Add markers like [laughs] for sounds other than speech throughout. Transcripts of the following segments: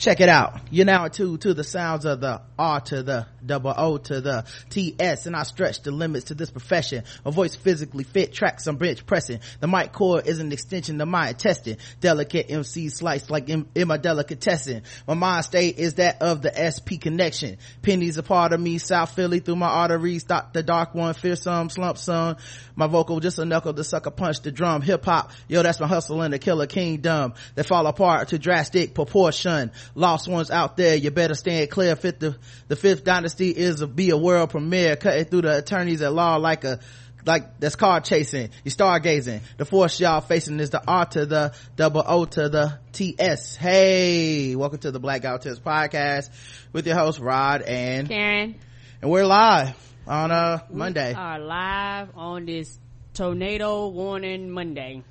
Check it out. You're now attuned to the sounds of the R to the double O to the TS and I stretch the limits to this profession. A voice physically fit, tracks on bench pressing. The mic cord is an extension of my testing. Delicate MC sliced like in, in my delicatessen. My mind state is that of the SP connection. Pennies a part of me, South Philly through my arteries. Stop the dark one, fearsome, slump son. My vocal just a knuckle to sucker punch the drum. Hip hop, yo, that's my hustle in the killer kingdom. They fall apart to drastic proportion lost ones out there. You better stand clear. Fifth the, the fifth dynasty is a be a world premiere cutting through the attorneys at law like a like that's car chasing. You stargazing. The force y'all facing is the r to the double o to the ts hey welcome to the black out test podcast with your host rod and karen. And we're live on uh monday. we are live on this tornado warning monday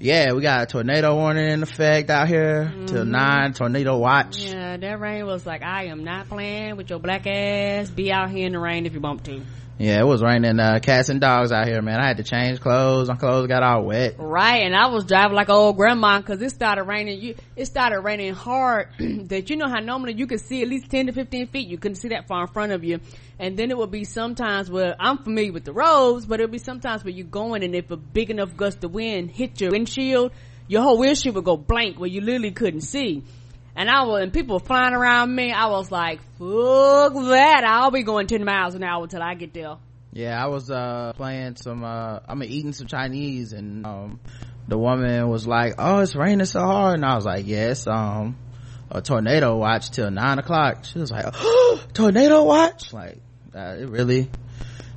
yeah, we got a tornado warning in effect out here mm-hmm. till nine tornado watch. Yeah, that rain was like, I am not playing with your black ass. Be out here in the rain if you bump to. Yeah, it was raining uh, cats and dogs out here, man. I had to change clothes. My clothes got all wet. Right, and I was driving like an old grandma because it started raining. You, it started raining hard. [clears throat] that you know how normally you could see at least ten to fifteen feet. You couldn't see that far in front of you, and then it would be sometimes where I'm familiar with the roads, but it'll be sometimes where you're going, and if a big enough gust of wind hit your windshield, your whole windshield would go blank where you literally couldn't see and I was, and people flying around me. I was like, fuck that. I'll be going 10 miles an hour until I get there. Yeah, I was, uh, playing some, uh, I mean, eating some Chinese and, um, the woman was like, oh, it's raining so hard. And I was like, yes, um, a tornado watch till nine o'clock. She was like, oh, [gasps] tornado watch? Like, uh, it really,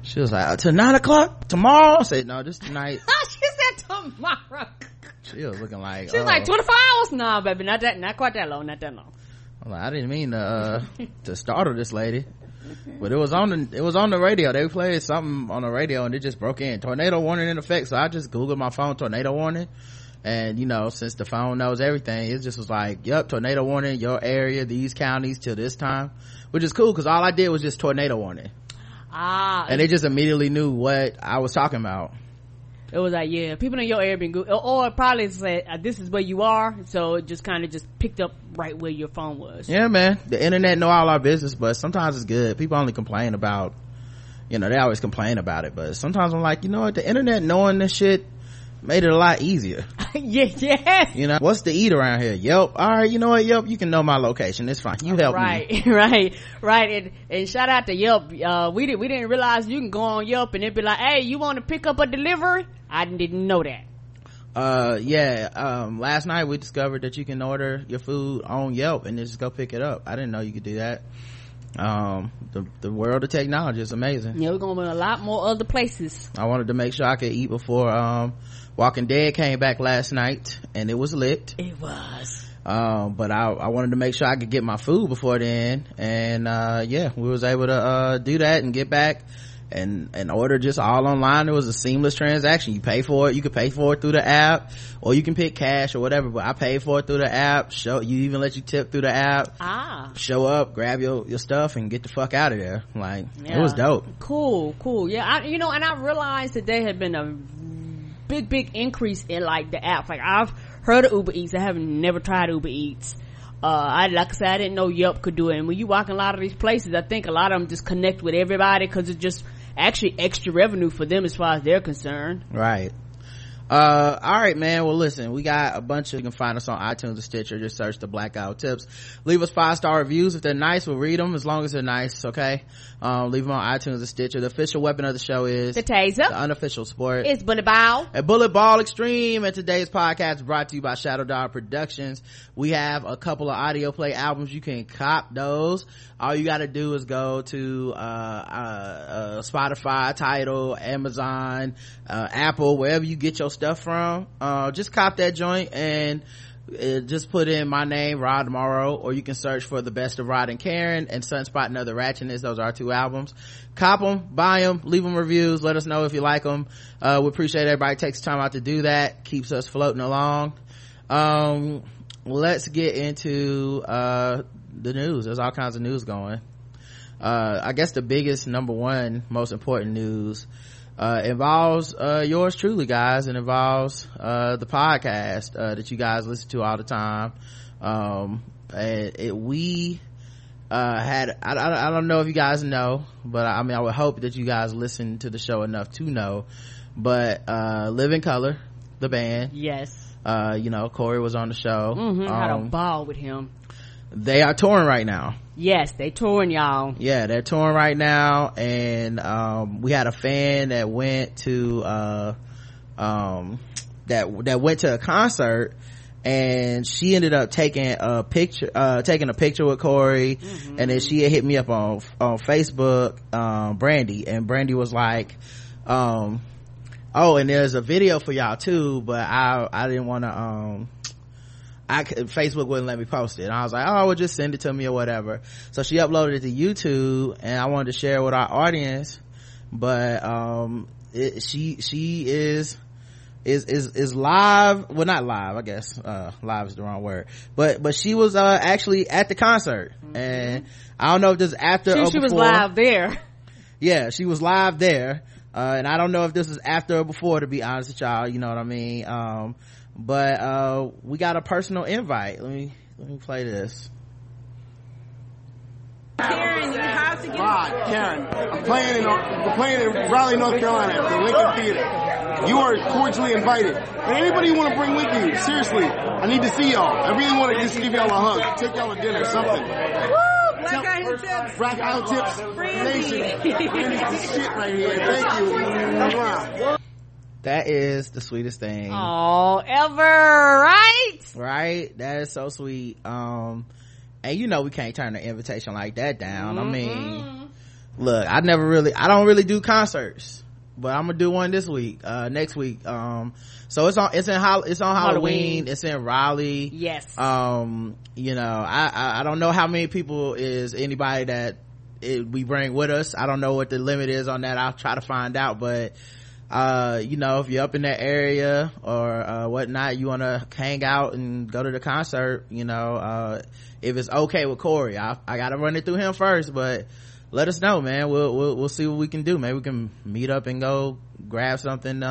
she was like, uh, till nine o'clock tomorrow? I said, no, just tonight. [laughs] she said tomorrow. She was looking like she was like twenty four hours. No, baby, not that, not quite that long, not that long. I'm like, I didn't mean to uh, to startle this lady, but it was on the it was on the radio. They played something on the radio and it just broke in. Tornado warning in effect. So I just googled my phone tornado warning, and you know since the phone knows everything, it just was like, "Yep, tornado warning, your area, these counties till this time," which is cool because all I did was just tornado warning. Ah, and they just immediately knew what I was talking about it was like yeah people in your area or, or probably said uh, this is where you are. So it just kind of just picked up right where your phone was. Yeah man. The internet know all our business but sometimes it's good. People only complain about you know they always complain about it. But sometimes i'm like you know what? The internet knowing this shit made it a lot easier. [laughs] yeah, yeah. You know, what's to eat around here? Yelp. All right, you know what, Yelp, you can know my location. It's fine. You help right, me. Right, [laughs] right, right. And, and shout out to Yelp. Uh, we didn't, we didn't realize you can go on Yelp and it'd be like, hey, you want to pick up a delivery? I didn't know that. Uh, yeah, um, last night we discovered that you can order your food on Yelp and just go pick it up. I didn't know you could do that um the the world of technology is amazing. Yeah we're going to be a lot more other places. I wanted to make sure i could eat before um walking dead came back last night and it was lit. It was. Um but i i wanted to make sure i could get my food before then and uh yeah we was able to uh do that and get back and and order just all online. It was a seamless transaction. You pay for it. You could pay for it through the app or you can pick cash or whatever but i paid for it through the app. Show you even let you tip through the app. Ah. Show up grab your your stuff and get the fuck out of there. Like yeah. it was dope. Cool cool. Yeah I, you know and i realized that there had been a big big increase in like the apps. Like i've heard of uber eats. I have never tried uber eats. Uh, I, like I said, I didn't know Yelp could do it. And when you walk in a lot of these places, I think a lot of them just connect with everybody because it's just actually extra revenue for them as far as they're concerned. Right. Uh, all right, man. Well, listen, we got a bunch of, you can find us on iTunes or Stitcher. Just search the Blackout Tips. Leave us five star reviews. If they're nice, we'll read them as long as they're nice. Okay. Um, leave them on iTunes or Stitcher. The official weapon of the show is the taser. The unofficial sport is bullet ball. A bullet ball extreme. And today's podcast is brought to you by Shadow Dog Productions. We have a couple of audio play albums. You can cop those. All you got to do is go to, uh, uh, uh, Spotify, Tidal Amazon, uh, Apple, wherever you get your stuff from uh, just cop that joint and uh, just put in my name rod morrow or you can search for the best of rod and karen and sunspot and other ratchetness. Those are our two albums. Cop them buy them leave them reviews let us know if you like them uh, we appreciate everybody takes time out to do that keeps us floating along. Um, let's get into uh, the news. There's all kinds of news going. Uh, i guess the biggest number one most important news uh, involves uh, yours truly guys and involves uh, the podcast uh, that you guys listen to all the time. Um, it, it, we uh, had I, I, I, don't know if you guys know but I, mean i would hope that you guys listen to the show enough to know. But uh, Living Colour the band yes. you know corey was on the show. Mm-hmm, um, had a um, ball with him they are touring right now yes they touring y'all yeah they're touring right now and um, we had a fan that went to uh, um, that that went to a concert and she ended up taking a picture uh, taking a picture with corey mm-hmm. and then she hit me up on on facebook um, brandy and brandy was like um, oh and there's a video for y'all too but i i didn't want to um I Facebook wouldn't let me post it. And I was like, oh, well, just send it to me or whatever. So she uploaded it to YouTube and I wanted to share it with our audience. But, um, it, she, she is, is, is, is live. Well, not live, I guess. Uh, live is the wrong word. But, but she was, uh, actually at the concert. Mm-hmm. And I don't know if this after she, she was live there. Yeah, she was live there. Uh, and I don't know if this is after or before, to be honest with y'all. You know what I mean? Um, but uh we got a personal invite let me let me play this Karen, you have to get Rod, Karen, I'm playing in, I'm playing in Raleigh, North Carolina at the Lincoln Theater. You are cordially invited. And anybody you want to bring with you, seriously, I need to see y'all. I really want to just give y'all a hug, take y'all to dinner, something. Woo! Black Guy Who Tips. Black Guy Who Tips. Brandy. Nation. Brandy's shit right here. Thank you. Wow that is the sweetest thing. Oh ever right? Right? That is so sweet. Um and you know we can't turn an invitation like that down. Mm-hmm. i mean look i never really i don't really do concerts but i'm gonna do one this week uh next week. Um so it's on it's in it's on halloween. halloween. it's in raleigh. Yes. Um you know I, I, I don't know how many people is anybody that it, we bring with us. I don't know what the limit is on that. I'll try to find out but uh, you know, if you're up in that area or, uh, whatnot, you want to hang out and go to the concert, you know, uh, if it's okay with Corey, I, I gotta run it through him first, but let us know, man. We'll, we'll, we'll see what we can do. Maybe we can meet up and go grab something,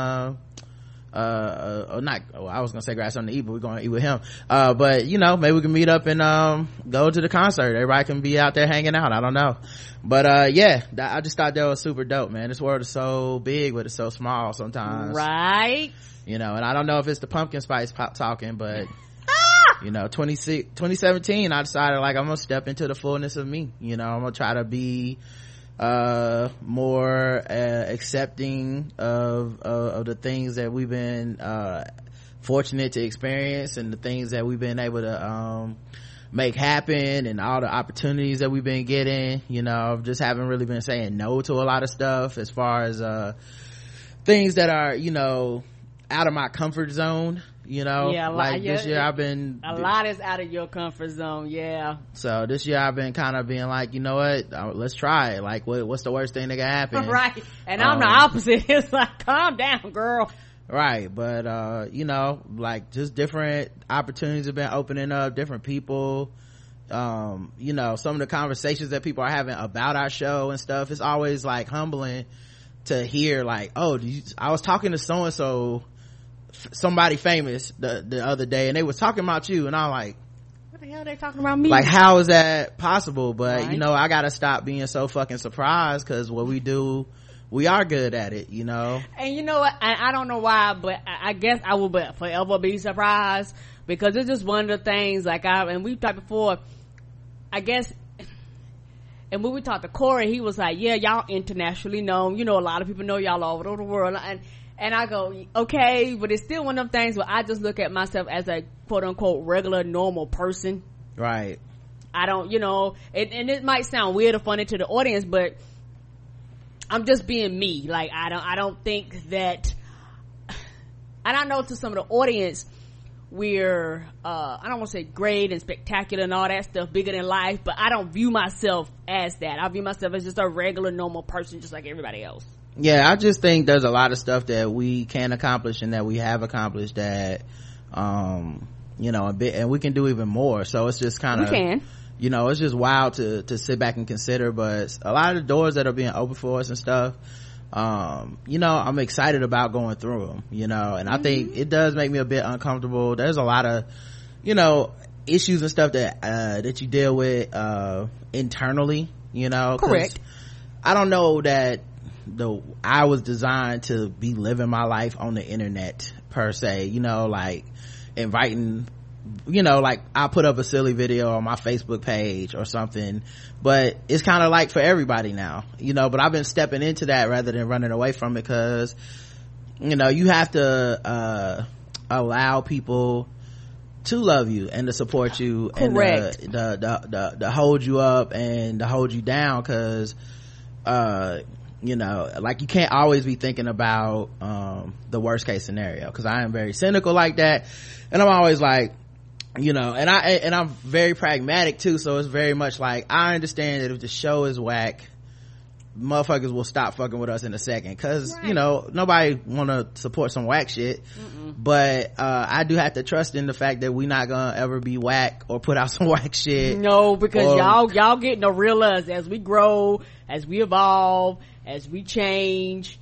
uh, uh, not well, i was gonna say grass on the eat but we're gonna eat with him. Uh, but you know maybe we can meet up and um, go to the concert. Everybody can be out there hanging out. I don't know. But uh, yeah i just thought that was super dope man. This world is so big but it's so small sometimes. Right. You know and i don't know if it's the pumpkin spice pop talking but ah! you know 2017 i decided like i'm gonna step into the fullness of me. You know i'm gonna try to be uh, more uh, accepting of, of, of the things that we've been uh, fortunate to experience and the things that we've been able to um, make happen and all the opportunities that we've been getting you know just haven't really been saying no to a lot of stuff as far as uh, things that are you know out of my comfort zone you know yeah like yeah, this year i've been a lot is out of your comfort zone yeah. So this year i've been kind of being like you know what? Uh, let's try it. Like what, what's the worst thing that can happen? [laughs] Right. And i'm the um, opposite. [laughs] It's like calm down girl. Right. But uh you know like just different opportunities have been opening up different people. Um you know some of the conversations that people are having about our show and stuff it's always like humbling to hear like oh you, i was talking to so and so somebody famous the the other day and they was talking about you and i'm like what the hell they talking about me like how is that possible but right. you know i gotta stop being so fucking surprised because what we do we are good at it you know and you know what i, I don't know why but I, I, guess i will forever be surprised because it's just one of the things like i and we've talked before i guess and when we talked to Corey, he was like, "Yeah, y'all internationally known. You know, a lot of people know y'all all over the world." And and I go, okay, but it's still one of them things where I just look at myself as a quote unquote regular normal person. Right. I don't, you know, it, and it might sound weird or funny to the audience, but I'm just being me. Like I don't, I don't think that, and I don't know to some of the audience, we're, uh, I don't want to say great and spectacular and all that stuff, bigger than life, but I don't view myself as that. I view myself as just a regular normal person, just like everybody else yeah i just think there's a lot of stuff that we can accomplish and that we have accomplished that um you know a bit and we can do even more. So it's just kind of you know it's just wild to to sit back and consider but a lot of the doors that are being opened for us and stuff um you know i'm excited about going through them you know and i think it does make me a bit uncomfortable. There's a lot of you know issues and stuff that uh that you deal with uh internally you know Correct. i don't know that the i was designed to be living my life on the internet per se you know like inviting you know like i put up a silly video on my facebook page or something but it's kind of like for everybody now you know but i've been stepping into that rather than running away from it because you know you have to uh allow people to love you and to support you Correct. and the, the, the, to hold you up and to hold you down because uh you know like you can't always be thinking about um the worst case scenario because i am very cynical like that. And i'm always like you know and i and i'm very pragmatic too so it's very much like i understand that if the show is whack motherfuckers will stop fucking with us in a second because you know nobody want to support some whack shit. But uh i do have to trust in the fact that we not gonna ever be whack or put out [laughs] some whack shit. No, because Or- y'all y'all getting to real us as we grow, as we evolve, as we change.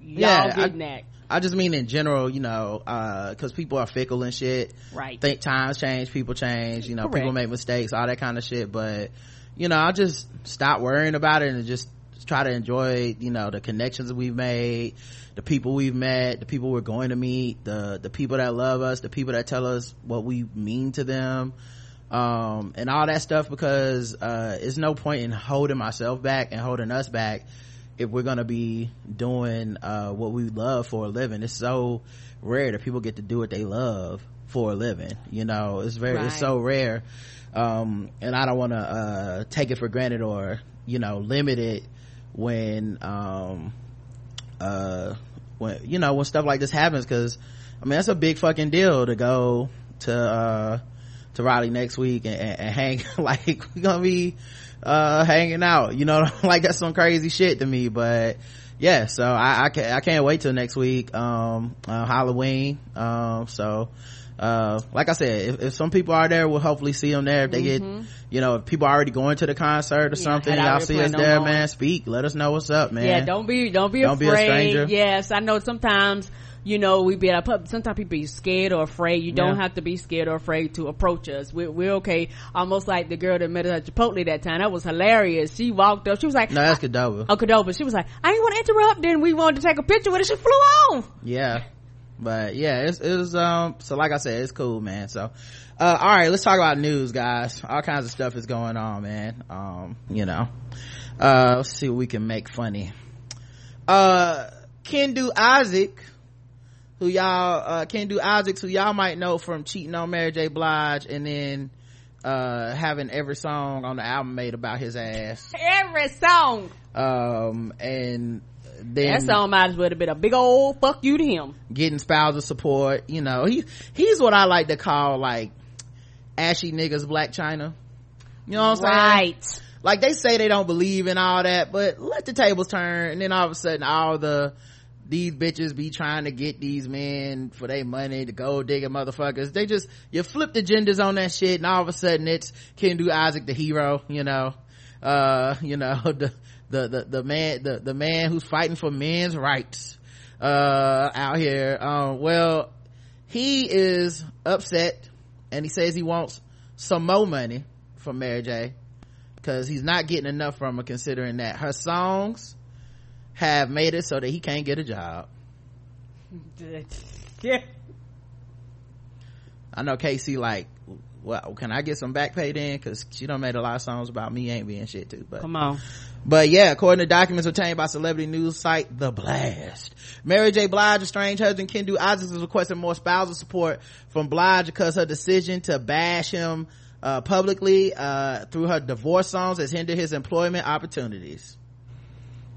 Y'all Yeah, I- that I just mean in general, you know, uh, cause people are fickle and shit. right? Think times change, people change, you know, Correct. people make mistakes, all that kind of shit. But, you know, I'll just stop worrying about it and just try to enjoy, you know, the connections we've made, the people we've met, the people we're going to meet, the, the people that love us, the people that tell us what we mean to them. Um, and all that stuff because, uh, it's no point in holding myself back and holding us back if we're gonna be doing uh what we love for a living. It's so rare that people get to do what they love for a living you know? It's very it's so rare. Um and i don't want to uh take it for granted or you know limit it when um uh when you know when stuff like this happens because i mean that's a big fucking deal to go to uh to Raleigh next week and, and, and hang. [laughs] Like we're gonna be uh hanging out. You know [laughs] like that's some crazy shit to me but yeah so I I can't, I can't wait till next week um uh, Halloween. Um so uh like I said if, if some people are there we'll hopefully see them there. If they get you know if people are already going to the concert or Yeah, something y'all see us on there man speak. Let us know what's up man. Yeah, don't be don't be Don't be a stranger. Yes, I know sometimes you know we be at a pub. Sometimes people be scared or afraid. You don't Yeah. have to be scared or afraid to approach us. We're, we're okay. Almost like the girl that met us at Chipotle that time. That was hilarious. She walked up. She was like, no that's Cadova "Oh, Cadova." She was like, "I didn't want to interrupt." Then we wanted to take a picture with her. She flew off. yeah but yeah it's, it was um so like i said it's cool man so uh all right let's talk about news guys all kinds of stuff is going on man um you know uh let's see what we can make funny uh kendu isaac who y'all uh kendu isaacs who y'all might know from cheating on mary j blige and then uh having every song on the album made about his ass Every song. um and then That song might as well have been a big old fuck you to him. getting spousal support you know he he's what i like to call like ashy niggas Blac Chyna you know what i'm saying Right. like they say they don't believe in all that but let the tables turn and then all of a sudden all the these bitches be trying to get these men for their money the gold digger motherfuckers. They just you flip the genders on that shit and all of a sudden it's can Kendu Isaac the hero you know. Uh you know [laughs] the the the, the man the, the man who's fighting for men's rights uh out here. Um well he is upset and he says he wants some more money from Mary J. Because he's not getting enough from her considering that her songs have made it so that he can't get a job [laughs] Yeah. i know K-Ci like well can i get some back pay then because she done made a lot of songs about me ain't being shit too but Come on. But yeah, according to documents obtained by celebrity news site The Blast, Mary J. Blige's strange husband Kendu Isaacs is requesting more spousal support from Blige because her decision to bash him uh, publicly uh, through her divorce songs has hindered his employment opportunities.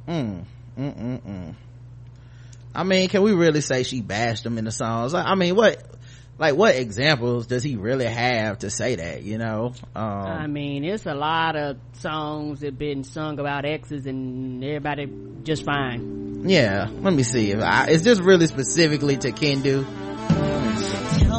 Mm, mm, mm, mm. I mean, can we really say she bashed him in the songs? I I mean, what, like, what examples does he really have to say that? You know, um, I mean, it's a lot of songs that been sung about exes and everybody just fine. Yeah, let me see. If I, is this really specifically to Kendu?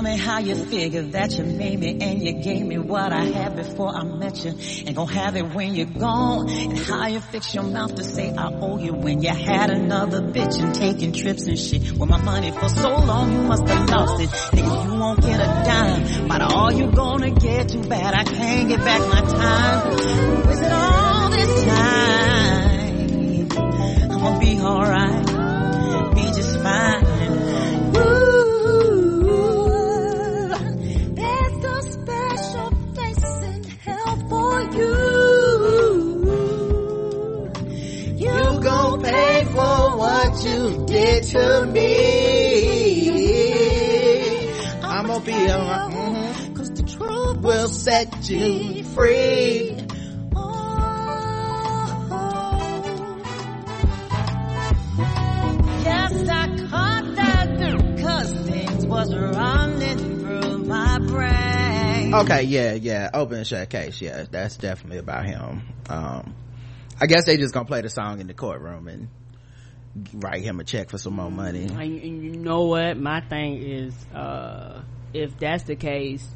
Me how you figure that you made me and you gave me what I had before I met you. Ain't gonna have it when you're gone. And how you fix your mouth to say I owe you when you had another bitch and taking trips and shit. With my money for so long, you must have lost it. Nigga, you won't get a dime. But all you gonna get, too bad I can't get back my time. Was it all this time? I'ma be alright. Be just fine. Did to me. i'm gonna be alright mhm. Cause the truth will set you free Yes, I caught that cause things was running through my brain. okay yeah yeah open and shut case yeah that's definitely about him um i guess they just gonna play the song in the courtroom and write him a check for some more money And, and you know what? My thing is, uh, if that's the case,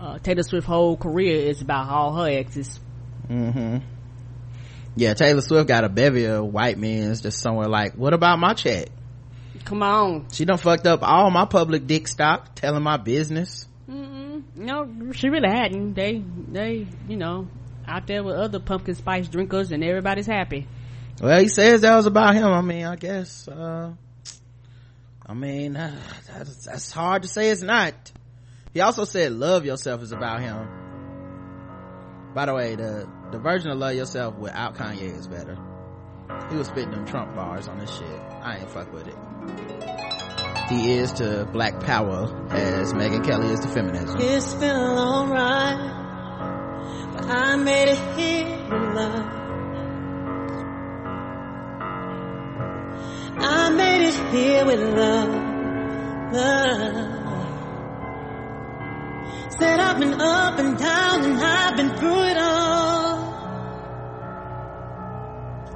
uh, Taylor Swift's whole career is about all her exes. mm-hmm yeah taylor swift got a bevy of white men just somewhere like what about my check Come on. she done fucked up all my public dick stock telling my business Mm-mm. No, she really hadn't. They, they, you know, out there with other pumpkin spice drinkers and everybody's happy. Well he says that was about him. I mean i guess uh i mean uh, that's, that's hard to say it's not. He also said love yourself is about him. By the way the the version of love yourself without kanye is better. He was spitting them trump bars on this shit. I ain't fuck with it. He is to black power as Megyn Kelly is to feminism. It's been alright, but I made it here with love. I made it here with love, love. Said I've been up and down and I've been through it all.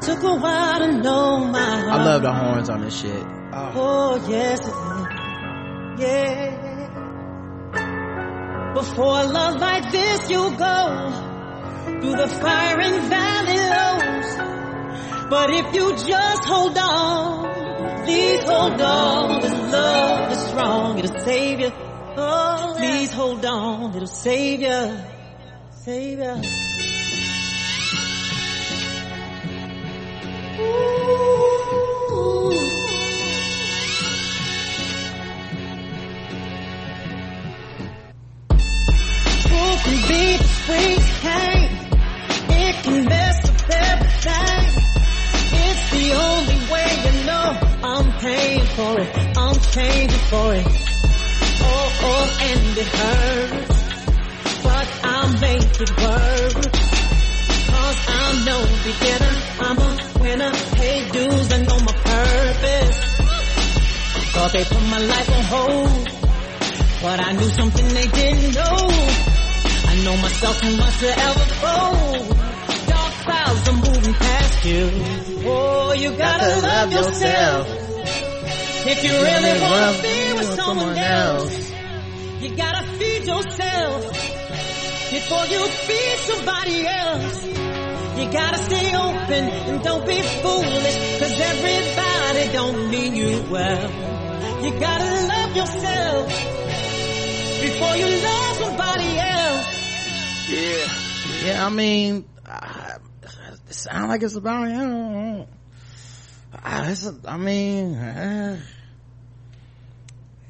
Took a while to know my heart. i love the horns on this shit oh. Oh, yes, it is. Yeah. Before love like this, you go through the fire and valley lows. But if you just hold on, please hold on. This love is strong, it'll save you. Oh, please hold on, it'll save you. Save you. Ooh. Broken beat, spring came. It I'm paying for it. I'm paying for it. Oh, oh, and it hurts. But I'll make it work. Cause I'm no beginner. I'm a winner. Pay dues and know my purpose. Thought they put my life on hold. But I knew something they didn't know. I know myself too much to ever fold. Dark clouds are moving past you. Oh, you gotta, love yourself. If you really wanna be with someone else, you gotta feed yourself. Before you feed somebody else, you gotta stay open and don't be foolish. Cause everybody don't mean you well. You gotta love yourself before you love somebody else. yeah Yeah, i mean it sound like it's about him I, it's i mean uh,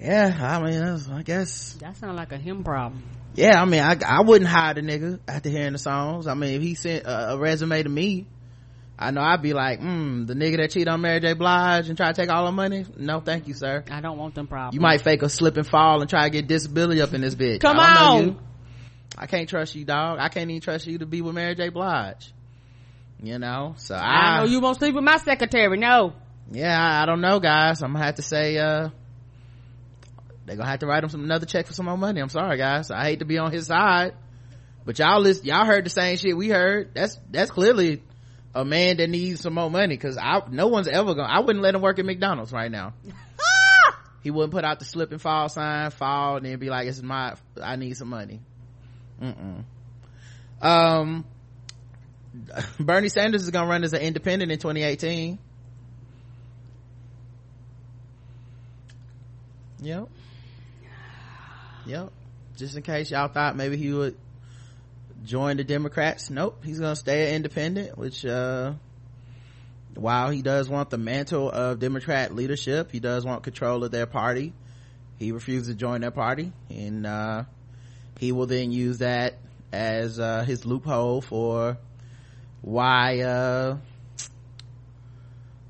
yeah i mean i guess That sounds like a him problem. yeah i mean i i wouldn't hire the nigga after hearing the songs i mean if he sent a, a resume to me I know I'd be like, hmm, the nigga that cheat on Mary J. Blige and try to take all her money? No, thank you, sir. I don't want them problems. You might fake a slip and fall and try to get disability up in this bitch. Come I on. I can't trust you, dog. I can't even trust you to be with Mary J. Blige. You know, so I I, know you won't sleep with my secretary. No. yeah, I, I don't know, guys. I'm gonna have to say, uh, they're gonna have to write him some another check for some more money. I'm sorry, guys. I hate to be on his side, but y'all list, y'all heard the same shit we heard. That's that's clearly a man that needs some more money because I no one's ever gonna. I wouldn't let him work at McDonald's right now. [laughs] he wouldn't put out the slip and fall sign fall and then be like it's my i need some money Mm-mm. um bernie sanders is gonna run as an independent in 2018 yep. Yep. Just in case y'all thought maybe he would join the democrats nope. He's gonna stay an independent which uh while he does want the mantle of democrat leadership he does want control of their party. He refused to join their party and uh, he will then use that as uh, his loophole for why uh,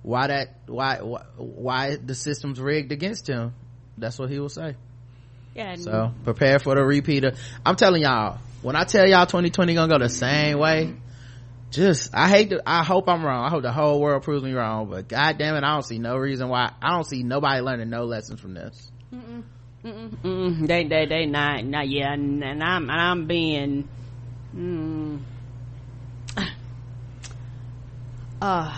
why that why, why why the system's rigged against him. That's what he will say. Yeah. and- so prepare for the repeater i'm telling y'all when i tell y'all 2020 gonna go the same way just i hate to i hope i'm wrong. I hope the whole world proves me wrong but god damn it i don't see no reason why i don't see nobody learning no lessons from this. Mm, they they they not not yeah, and, and I'm and I'm being. Mm, uh,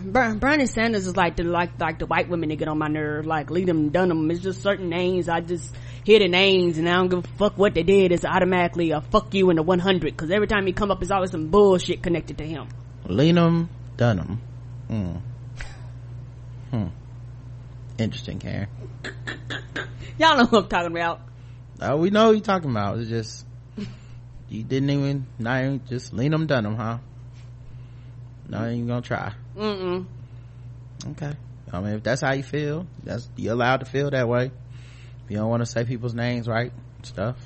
Ber- Bernie Sanders is like the like like the white women that get on my nerves, like lead them Dunham. It's just certain names. I just hear the names and I don't give a fuck what they did. It's automatically a fuck you in the one hundred because every time he come up, it's always some bullshit connected to him. Lenum Dunham. Hmm. Hmm. Interesting, Karen. [laughs] Y'all know who I'm talking about. Oh, we know who you're talking about. It's just you didn't even not even just Lenum Dunham, huh? Not even gonna try. Mm-mm. Okay. I mean, if that's how you feel, that's you're allowed to feel that way. If you don't want to say people's names right, and stuff.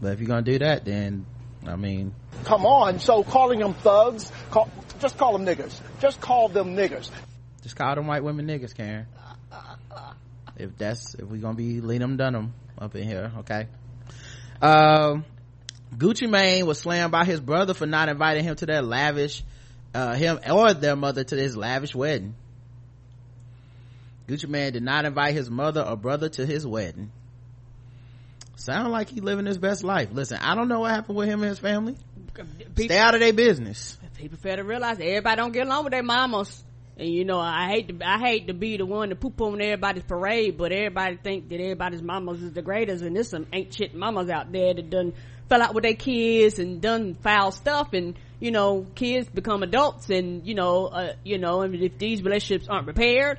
But if you're gonna do that, then I mean, Come on, so calling them thugs, call, just call them niggers. Just call them niggers. just call them white women niggas, Karen. If that's if we're gonna be Lenum Dunham up in here, okay. Um, Gucci Mane was slammed by his brother for not inviting him to their lavish, uh, him or their mother to this lavish wedding. Gucci Mane did not invite his mother or brother to his wedding. Sound like he living his best life. Listen, I don't know what happened with him and his family. Stay out of their business. people fail to realize everybody don't get along with their mamas. And you know, I hate to, I hate to be the one to poop on everybody's parade, but everybody think that everybody's mamas is the greatest, and there's some ain't shit mamas out there that done fell out with their kids and done foul stuff, and you know, kids become adults, and you know, uh, you know, and if these relationships aren't repaired,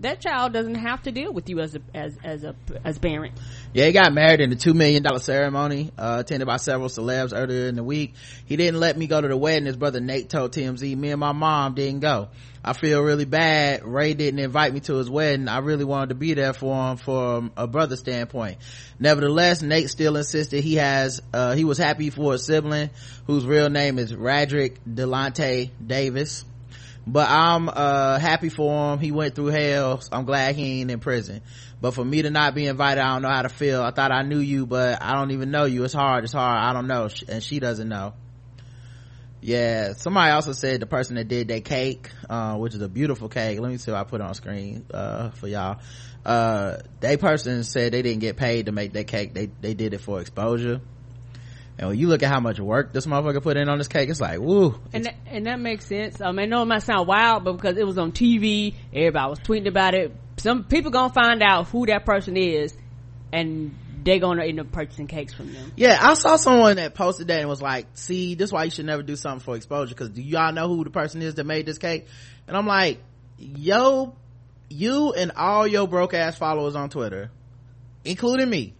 that child doesn't have to deal with you as a as as a as parent. Yeah, he got married in a two million dollar ceremony, uh, attended by several celebs earlier in the week. He didn't let me go to the wedding. His brother Nate told TMZ, me and my mom didn't go. I feel really bad. Ray didn't invite me to his wedding. I really wanted to be there for him from a brother standpoint. Nevertheless, Nate still insisted he has, uh, he was happy for a sibling whose real name is Radric Delante Davis but i'm uh happy for him. He went through hell. I'm glad he ain't in prison. But for me to not be invited i don't know how to feel. I thought i knew you but i don't even know you. It's hard. It's hard. I don't know. And she doesn't know. Yeah. Somebody also said the person that did that cake uh, which is a beautiful cake. Let me see if i put on screen uh, for y'all. Uh, they person said they didn't get paid to make that cake. They they did it for exposure and when you look at how much work this motherfucker put in on this cake it's like woo And that, and that makes sense. I I know it might sound wild, but because it was on TV, everybody was tweeting about it. Some people gonna find out who that person is, and they gonna end up purchasing cakes from them. Yeah, I saw someone that posted that and was like, see, this is why you should never do something for exposure because do y'all know who the person is that made this cake? And I'm like, yo, you and all your broke ass followers on Twitter, including me,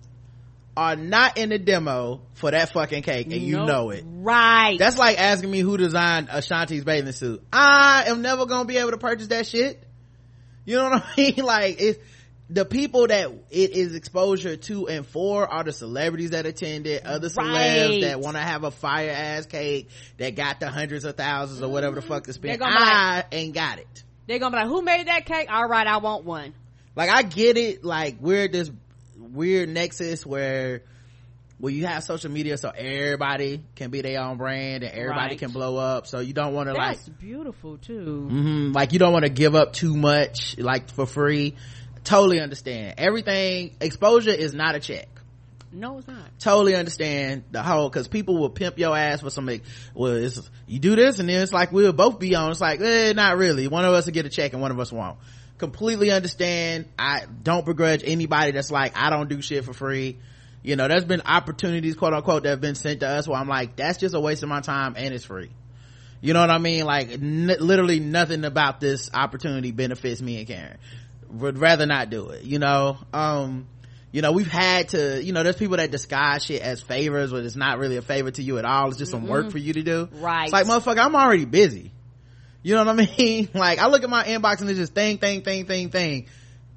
are not in the demo for that fucking cake and you Nope. know it. Right. That's like asking me who designed Ashanti's bathing suit. I am never gonna be able to purchase that shit. You know what I [laughs] mean? Like it's the people that it is exposure to and for are the celebrities that attended, other celebs that want to have a fire ass cake that got the hundreds of thousands or whatever the fuck to spend. They're gonna be I ain't got it. They're gonna be like, who made that cake? All right, I want one. Like I get it. Like we're this weird nexus where where you have social media so everybody can be their own brand and everybody Right. can blow up. So you don't want to like That's beautiful too. hmm like you don't want to give up too much like for free totally understand everything exposure is not a check No, it's not. totally understand the whole because people will pimp your ass for some like, well it's you do this and then it's like we'll both be on it's like eh, not really one of us will get a check and one of us won't completely understand. I don't begrudge anybody that's like i don't do shit for free. You know there's been opportunities quote unquote that have been sent to us where i'm like that's just a waste of my time and it's free. You know what i mean? Like n- literally nothing about this opportunity benefits me and karen. Would rather not do it you know? Um you know we've had to you know there's people that disguise shit as favors but it's not really a favor to you at all. It's just some work for you to do. Right. it's like motherfucker i'm already busy you know what i mean? [laughs] Like i look at my inbox and it's just thing thing thing thing thing.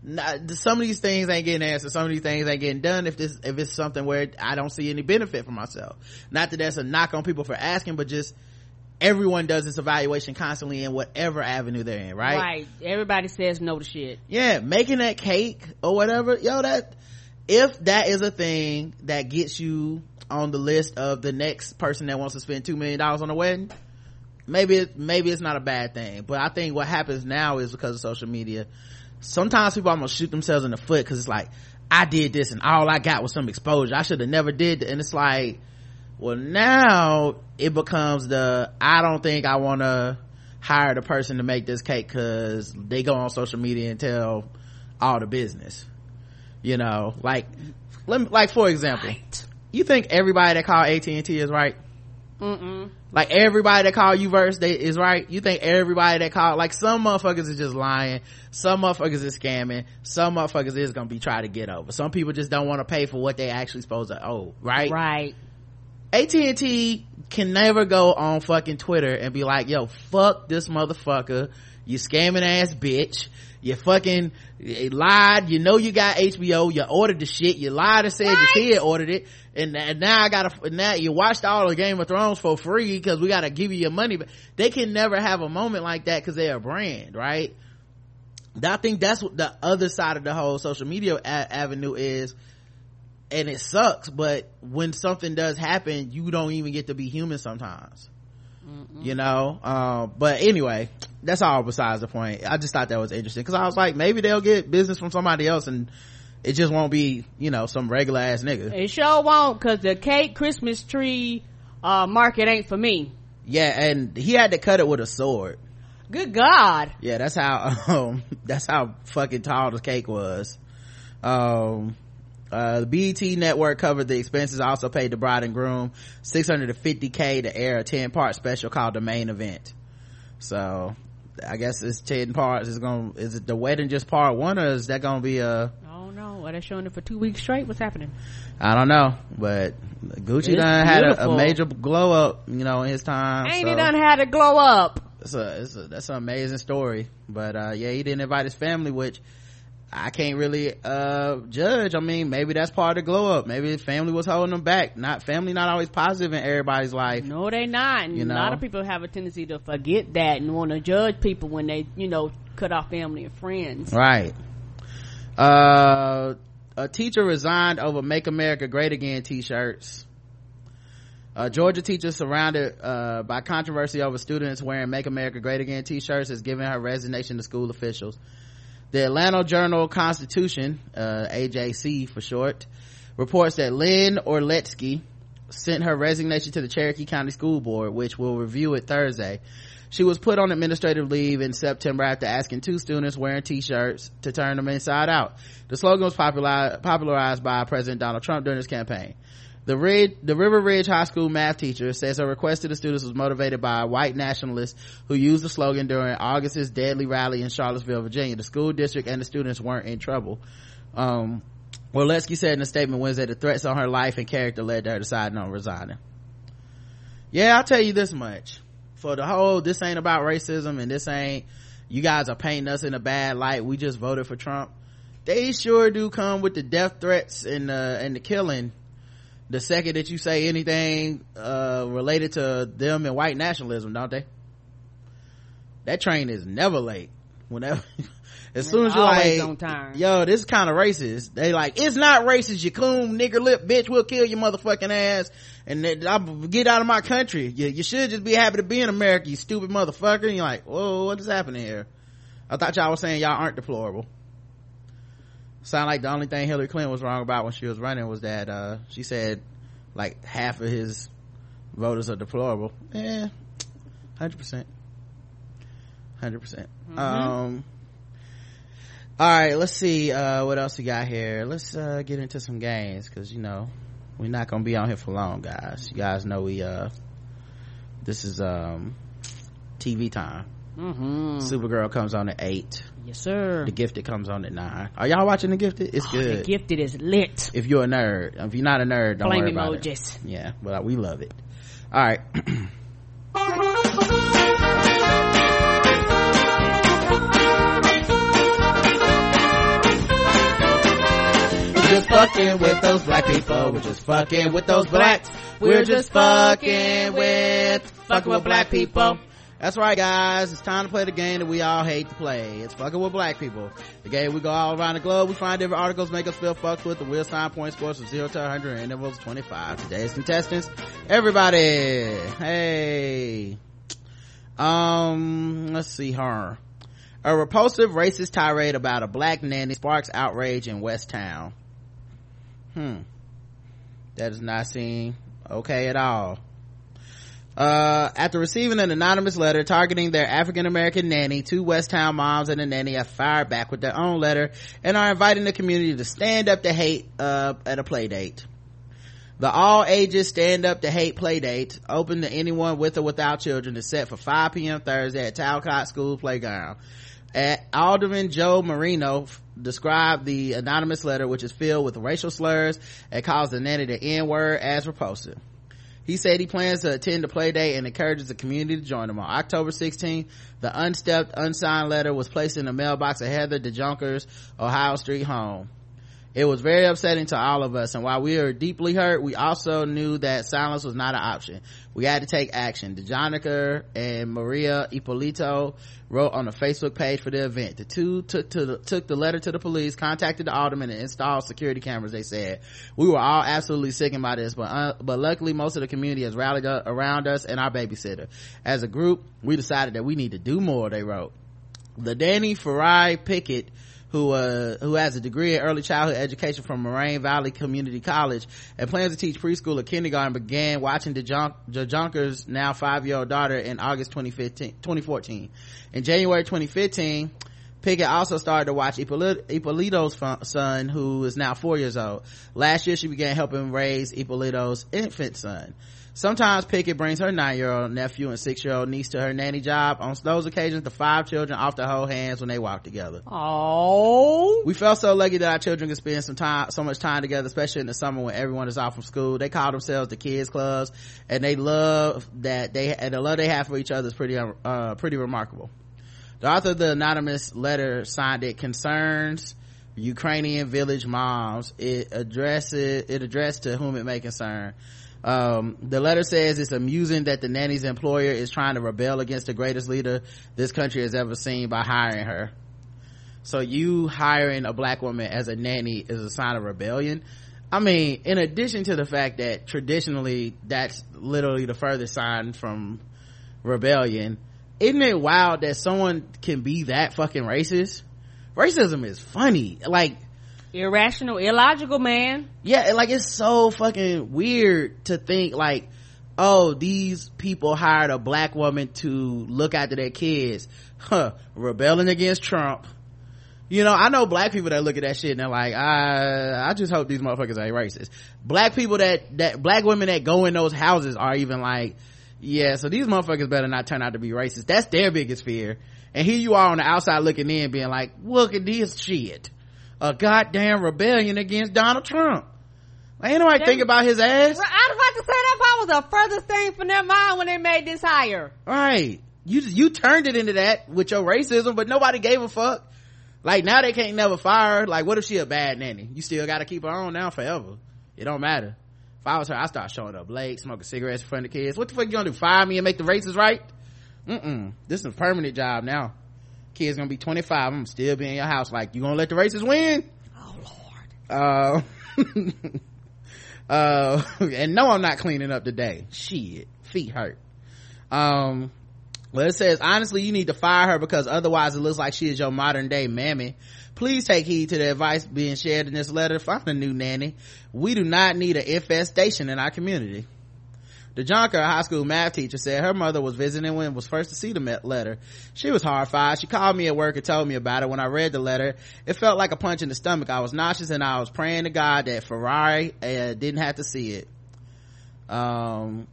Nah, some of these things ain't getting answered. Some of these things ain't getting done if this if it's something where i don't see any benefit for myself. Not that that's a knock on people for asking but just everyone does this evaluation constantly in whatever avenue they're in right? Right. Everybody says no to shit. yeah making that cake or whatever yo that if that is a thing that gets you on the list of the next person that wants to spend two million dollars on a wedding maybe it, maybe it's not a bad thing but i think what happens now is because of social media sometimes people almost shoot themselves in the foot because it's like i did this and all i got was some exposure i should have never did that. and it's like well now it becomes the i don't think i want to hire the person to make this cake because they go on social media and tell all the business you know like let me like for example you think everybody that call at&t is right Mm-mm. Like everybody that call U-verse they is right you think everybody that call like some motherfuckers is just lying some motherfuckers is scamming some motherfuckers is gonna be trying to get over some people just don't want to pay for what they actually supposed to owe right Right. AT&T can never go on fucking Twitter and be like, yo, fuck this motherfucker. You scamming ass bitch. You fucking you lied. You know you got HBO. You ordered the shit. You lied and said your kid ordered it. And, and now I gotta, now you watched all of Game of Thrones for free because we gotta give you your money. But they can never have a moment like that because they're a brand, right? I think that's what the other side of the whole social media a- avenue is and it sucks but when something does happen you don't even get to be human sometimes you know uh, but anyway that's all besides the point i just thought that was interesting because i was like maybe they'll get business from somebody else and it just won't be you know some regular ass nigga. It sure won't cause the cake Christmas tree, uh, market ain't for me. yeah and he had to cut it with a sword. Good God. yeah that's how [laughs] um that's how fucking tall the cake was. Um uh the BET network covered the expenses also paid the bride and groom 650k to air a 10 part special called the main event. So i guess it's 10 parts. Is gonna is it the wedding just part one or is that gonna be a What they showing it for two weeks straight? What's happening? i don't know but gucci It's done had a, a major glow up you know in his time Ain't so. he done had to glow up? it's a, it's a that's an amazing story but uh yeah he didn't invite his family which i can't really uh judge i mean maybe that's part of the glow up maybe his family was holding him back not family not always positive in everybody's life No, they not. And You a lot of people have a tendency to forget that and want to judge people when they, you know, cut off family and friends. right uh a teacher resigned over make america great again t-shirts uh, Georgia teacher surrounded uh, by controversy over students wearing "Make America Great Again" T-shirts has given her resignation to school officials. The Atlanta Journal Constitution, uh, AJC for short, reports that Lynn Orletsky sent her resignation to the Cherokee County School Board, which will review it Thursday. She was put on administrative leave in September after asking two students wearing t-shirts to turn them inside out. The slogan was popularized by President Donald Trump during his campaign. The, the River Ridge High School math teacher says her request to the students was motivated by white nationalists who used the slogan during August's deadly rally in Charlottesville, Virginia. The school district and the students weren't in trouble. Um, Orletsky said in a statement Wednesday the threats on her life and character led to her deciding on resigning. Yeah, I'll tell you this much. For the whole, this ain't about racism and this ain't, you guys are painting us in a bad light. We just voted for Trump. They sure do come with the death threats and, uh, and the killing the second that you say anything uh related to them and white nationalism don't they that train is never late whenever [laughs] as soon as you're like on time. yo this is kind of racist. They like it's not racist you coon nigger lip bitch we'll kill your motherfucking ass. And then I'll get out of my country. You, you should just be happy to be in america you stupid motherfucker. And you're like whoa what is happening here? I thought y'all was saying y'all aren't deplorable. Sound like the only thing hillary clinton was wrong about when she was running was that uh she said like half of his voters are deplorable. Yeah 100% 100%. Um all right let's see uh what else we got here. Let's uh get into some games because you know we're not gonna be on here for long guys. You guys know we uh this is um tv time. Mm-hmm. supergirl comes on at eight. Yes, sir. the gifted comes on at nine. Are y'all watching the gifted? It's Oh, good. The gifted is lit. if you're a nerd if you're not a nerd don't Flame worry about it. yeah but we love it. All right [clears throat] just fucking with those black people. We're just fucking with those blacks. We're just fucking with fucking with black people. That's right, guys. It's time to play the game that we all hate to play. It's fucking with black people. The game we go all around the globe. We find different articles make us feel fucked with. The wheel sign point scores from zero to 100 intervals of 25. Today's contestants, everybody. Hey. Um, let's see her. A repulsive racist tirade about a black nanny sparks outrage in West Town. Hmm. That does not seem okay at all. Uh, after receiving an anonymous letter targeting their African American nanny, two West Town moms and a nanny have fired back with their own letter and are inviting the community to stand up to hate, uh, at a play date. The all ages stand up to hate play date, open to anyone with or without children, is set for 5 p.m. Thursday at Talcott School Playground. At Alderman Joe Moreno described the anonymous letter, which is filled with racial slurs and calls the nanny the N-word as repulsive. He said he plans to attend the play day and encourages the community to join him. On October 16th, the unstepped, unsigned letter was placed in the mailbox of Heather DeJonker's Ohio Street home. It was very upsetting to all of us, and while we are deeply hurt, we also knew that silence was not an option. We had to take action. DeJonker and Maria Ippolito wrote on the Facebook page for the event. The two took to the, took the letter to the police, contacted the alderman, and installed security cameras. They said we were all absolutely sickened by this, but uh, but luckily most of the community has rallied uh, around us and our babysitter. As a group, we decided that we need to do more. They wrote. The Danny Farai Pickett who uh, who has a degree in early childhood education from Moraine Valley Community College and plans to teach preschool or kindergarten began watching DeJonker's now five-year-old daughter in August 2015, 2014. In January 2015, Pickett also started to watch Ippolit- Ippolito's son, who is now four years old. Last year, she began helping raise Ippolito's infant son. Sometimes Pickett brings her nine-year-old nephew and six-year-old niece to her nanny job. On those occasions, the five children often hold hands when they walk together. Oh. We felt so lucky that our children could spend some time, so much time together, especially in the summer when everyone is off from school. They call themselves the kids clubs and they love that they, and the love they have for each other is pretty, uh, pretty remarkable. The author of the anonymous letter signed it concerns Ukrainian village moms. It addresses, it addressed to whom it may concern. Um, the letter says it's amusing that the nanny's employer is trying to rebel against the greatest leader this country has ever seen by hiring her. So you hiring a black woman as a nanny is a sign of rebellion. I mean, in addition to the fact that traditionally that's literally the furthest sign from rebellion, isn't it wild that someone can be that fucking racist? Racism is funny. Like, Irrational, illogical, man. yeah, like it's so fucking weird to think like, oh, these people hired a black woman to look after their kids. Huh, rebelling against Trump. You know, I know black people that look at that shit and they're like, I, I just hope these motherfuckers ain't racist. Black people that, that, black women that go in those houses are even like, yeah, so these motherfuckers better not turn out to be racist. That's their biggest fear. And here you are on the outside looking in being like, look at this shit. A goddamn rebellion against Donald Trump. Ain't nobody think about his ass. I was about to say that part was the furthest thing from their mind when they made this hire. Right. You you turned it into that with your racism, but nobody gave a fuck. Like now they can't never fire her. Like what if she a bad nanny? You still gotta keep her on now forever. It don't matter. If I was her, I start showing up late, smoking cigarettes in front of the kids. What the fuck you gonna do? Fire me and make the races right? Mm-mm. This is a permanent job now. Kids gonna be 25. I'm still be in your house. Like, you gonna let the races win? Oh lord. Uh, [laughs] uh, [laughs] and no, I'm not cleaning up today. Shit. Feet hurt. Um, well, it says, honestly, you need to fire her because otherwise it looks like she is your modern day mammy. Please take heed to the advice being shared in this letter. Find a new nanny. We do not need an infestation in our community. DeJonker, a high school math teacher, said her mother was visiting when was first to see the letter. She was horrified. She called me at work and told me about it. When I read the letter, it felt like a punch in the stomach. I was nauseous and I was praying to God that Farai uh, didn't have to see it. Um,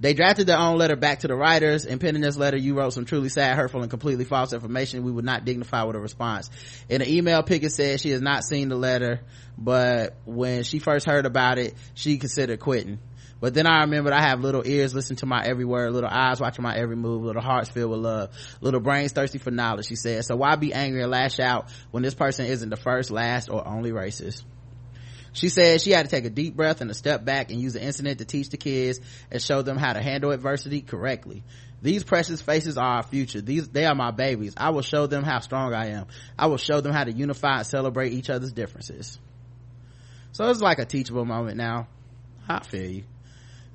they drafted their own letter back to the writers. In penning this letter, you wrote some truly sad, hurtful, and completely false information. We would not dignify with a response. In an email, Pickett said she has not seen the letter, but when she first heard about it, she considered quitting. But then I remembered I have little ears listening to my every word, little eyes watching my every move, little hearts filled with love, little brains thirsty for knowledge, she said. So why be angry and lash out when this person isn't the first, last, or only racist? She said she had to take a deep breath and a step back and use the incident to teach the kids and show them how to handle adversity correctly. These precious faces are our future. These, they are my babies. I will show them how strong I am. I will show them how to unify and celebrate each other's differences. So it's like a teachable moment now. I feel you.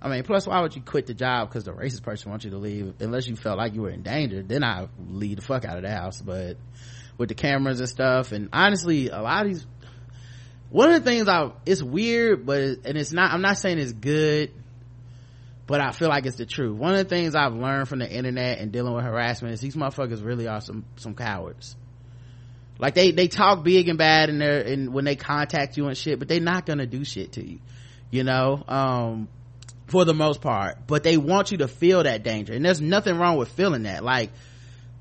I mean, plus why would you quit the job because the racist person wants you to leave unless you felt like you were in danger? Then I leave the fuck out of the house. But with the cameras and stuff, and honestly, a lot of these, one of the things I, it's weird, but, and it's not, I'm not saying it's good, but I feel like it's the truth. One of the things I've learned from the internet and dealing with harassment is these motherfuckers really are some, some cowards. Like they, they talk big and bad and they're, and when they contact you and shit, but they're not gonna do shit to you. You know, um, for the most part, but they want you to feel that danger. And there's nothing wrong with feeling that. Like,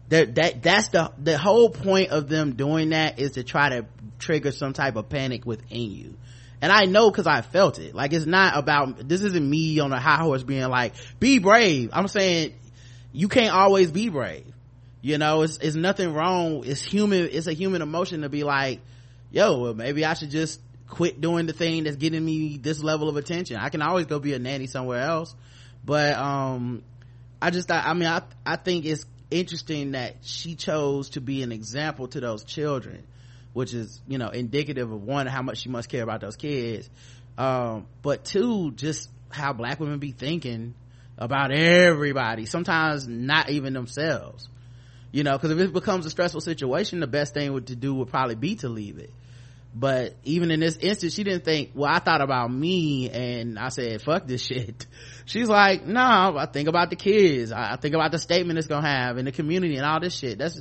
that, that, that's the, the whole point of them doing that is to try to trigger some type of panic within you. And I know cause I felt it. Like it's not about, this isn't me on a high horse being like, be brave. I'm saying you can't always be brave. You know, it's, it's nothing wrong. It's human, it's a human emotion to be like, yo, well, maybe I should just quit doing the thing that's getting me this level of attention. I can always go be a nanny somewhere else. But, um, I just, I, I mean, I, I think it's interesting that she chose to be an example to those children, which is, you know, indicative of one, how much she must care about those kids. Um, but two, just how black women be thinking about everybody, sometimes not even themselves. You know, cause if it becomes a stressful situation, the best thing to do would probably be to leave it but even in this instance she didn't think well i thought about me and i said fuck this shit. [laughs] She's like no nah, i think about the kids. I think about the statement it's gonna have in the community and all this shit. That's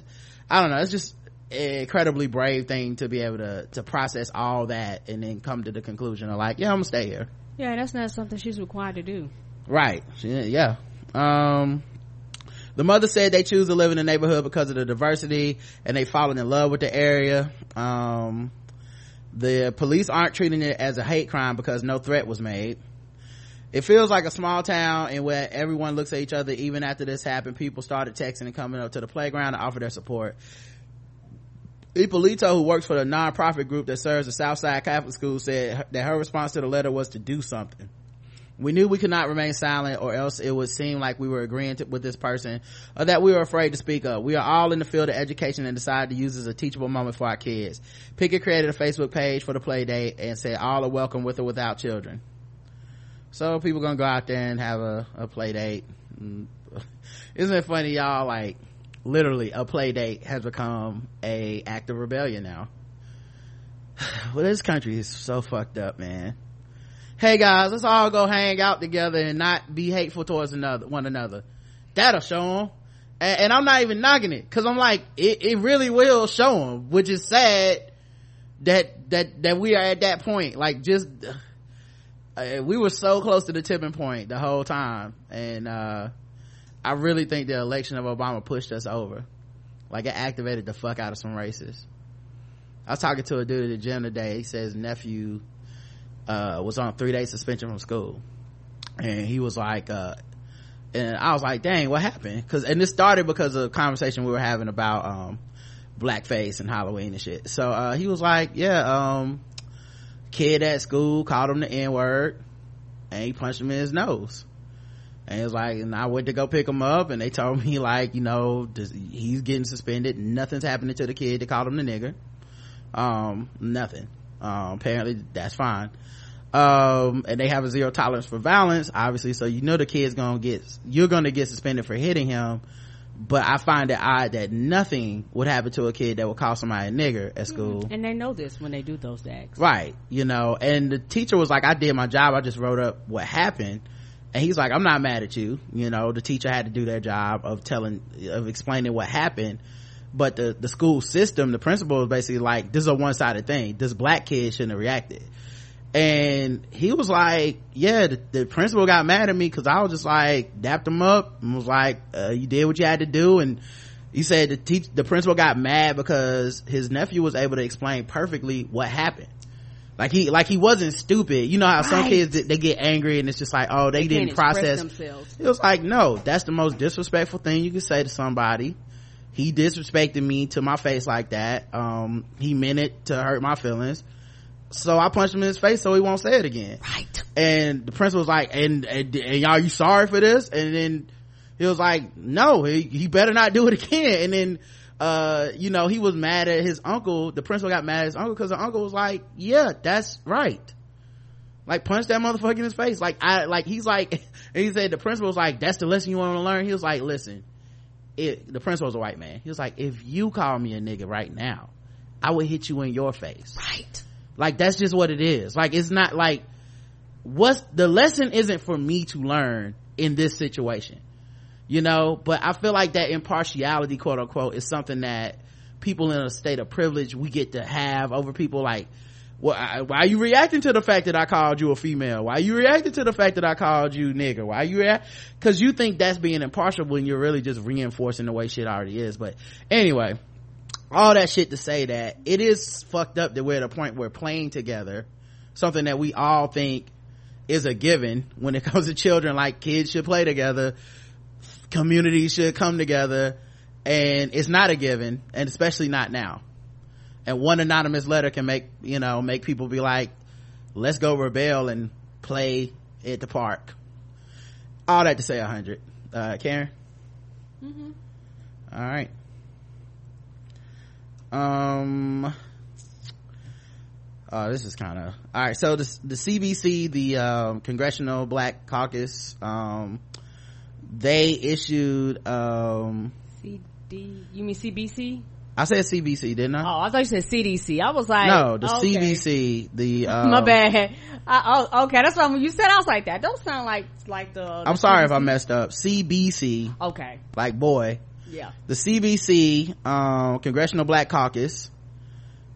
i don't know. It's just an incredibly brave thing to be able to to process all that and then come to the conclusion of like yeah i'm gonna stay here. Yeah, that's not something she's required to do. right. Yeah. Um the mother said they choose to live in the neighborhood because of the diversity and they fallen in love with the area. Um the police aren't treating it as a hate crime because no threat was made. It feels like a small town and where everyone looks at each other. Even after this happened people started texting and coming up to the playground to offer their support. Ippolito, who works for the nonprofit group that serves the Southside Catholic School, said that her response to the letter was to do something. We knew we could not remain silent or else it would seem like we were agreeing to, with this person or that we were afraid to speak up. We are all in the field of education and decided to use this as a teachable moment for our kids. Pickett created a Facebook page for the play date and said all are welcome with or without children. So people gonna go out there and have a, a play date. [laughs] Isn't it funny y'all like literally a play date has become a act of rebellion now. [sighs] well this country is so fucked up man hey guys let's all go hang out together and not be hateful towards another one another. That'll show them and, and i'm not even knocking it because i'm like it, it really will show them which is sad that that that we are at that point. Like just uh, we were so close to the tipping point the whole time. And uh i really think the election of obama pushed us over. Like it activated the fuck out of some racists. I was talking to a dude at the gym today. He says nephew uh, was on three day suspension from school. And he was like uh, and i was like dang what happened? Because and this started because of a conversation we were having about um, blackface and halloween and shit. So uh, he was like yeah um, kid at school called him the n-word and he punched him in his nose. And it was like and i went to go pick him up and they told me like you know he's getting suspended. Nothing's happening to the kid they called him the nigger. Um, nothing um, apparently that's fine. Um, and they have a zero tolerance for violence obviously so you know the kid's gonna get you're gonna get suspended for hitting him but i find it odd that nothing would happen to a kid that would call somebody a nigger at school. And they know this when they do those acts. right you know and the teacher was like i did my job i just wrote up what happened and he's like i'm not mad at you you know the teacher had to do their job of telling of explaining what happened but the the school system the principal was basically like this is a one-sided thing. This black kid shouldn't have reacted. And he was like yeah the, the principal got mad at me because i was just like dapped him up and was like uh, you did what you had to do. And he said the teach the principal got mad because his nephew was able to explain perfectly what happened. Like he like he wasn't stupid. You know how some kids they- they get angry and it's just like oh they, They didn't process. themselves. it was like no that's the most disrespectful thing you can say to somebody he disrespected me to my face like that. Um he meant it to hurt my feelings. So i punched him in his face so he won't say it again. Right. and the principal was like and, and, and y'all you sorry for this? And then he was like no he, he better not do it [laughs] again. And then uh you know he was mad at his uncle. The principal got mad at his uncle because the uncle was like yeah that's right. Like punch that motherfucker in his face. Like i like he's like [laughs] and he said the principal was like that's the lesson you want to learn? He was like listen it the principal was a white man. He was like if you call me a nigga right now i would hit you in your face. Right. like that's just what it is. Like it's not like what's the lesson isn't for me to learn in this situation you know? But i feel like that impartiality quote unquote is something that people in a state of privilege we get to have over people like why are you reacting to the fact that I called you a female? Why are you reacting to the fact that I called you nigger? Why are you react? Cause you think that's being impartial when you're really just reinforcing the way shit already is. But anyway, all that shit to say that it is fucked up that we're at a point where playing together, something that we all think is a given when it [laughs] comes to children, like kids should play together, communities should come together, and it's not a given, and especially not now. And one anonymous letter can make, you know, make people be like, let's go rebel and play at the park. All that to say a hundred. Uh, Karen? All right. Um, uh, this is kind of all right. So the the CBC, the um, Congressional Black Caucus, um, they issued. Um, CD. You mean CBC? I said CBC, didn't I? Oh, I thought you said CDC. I was like, no, the okay. CBC. The [laughs] uh, My bad. I, oh, okay, that's why when you said, I was like, that don't sound like like the. I'm the sorry if I messed up. CBC, Okay, like boy. yeah. the CBC, um, Congressional Black Caucus,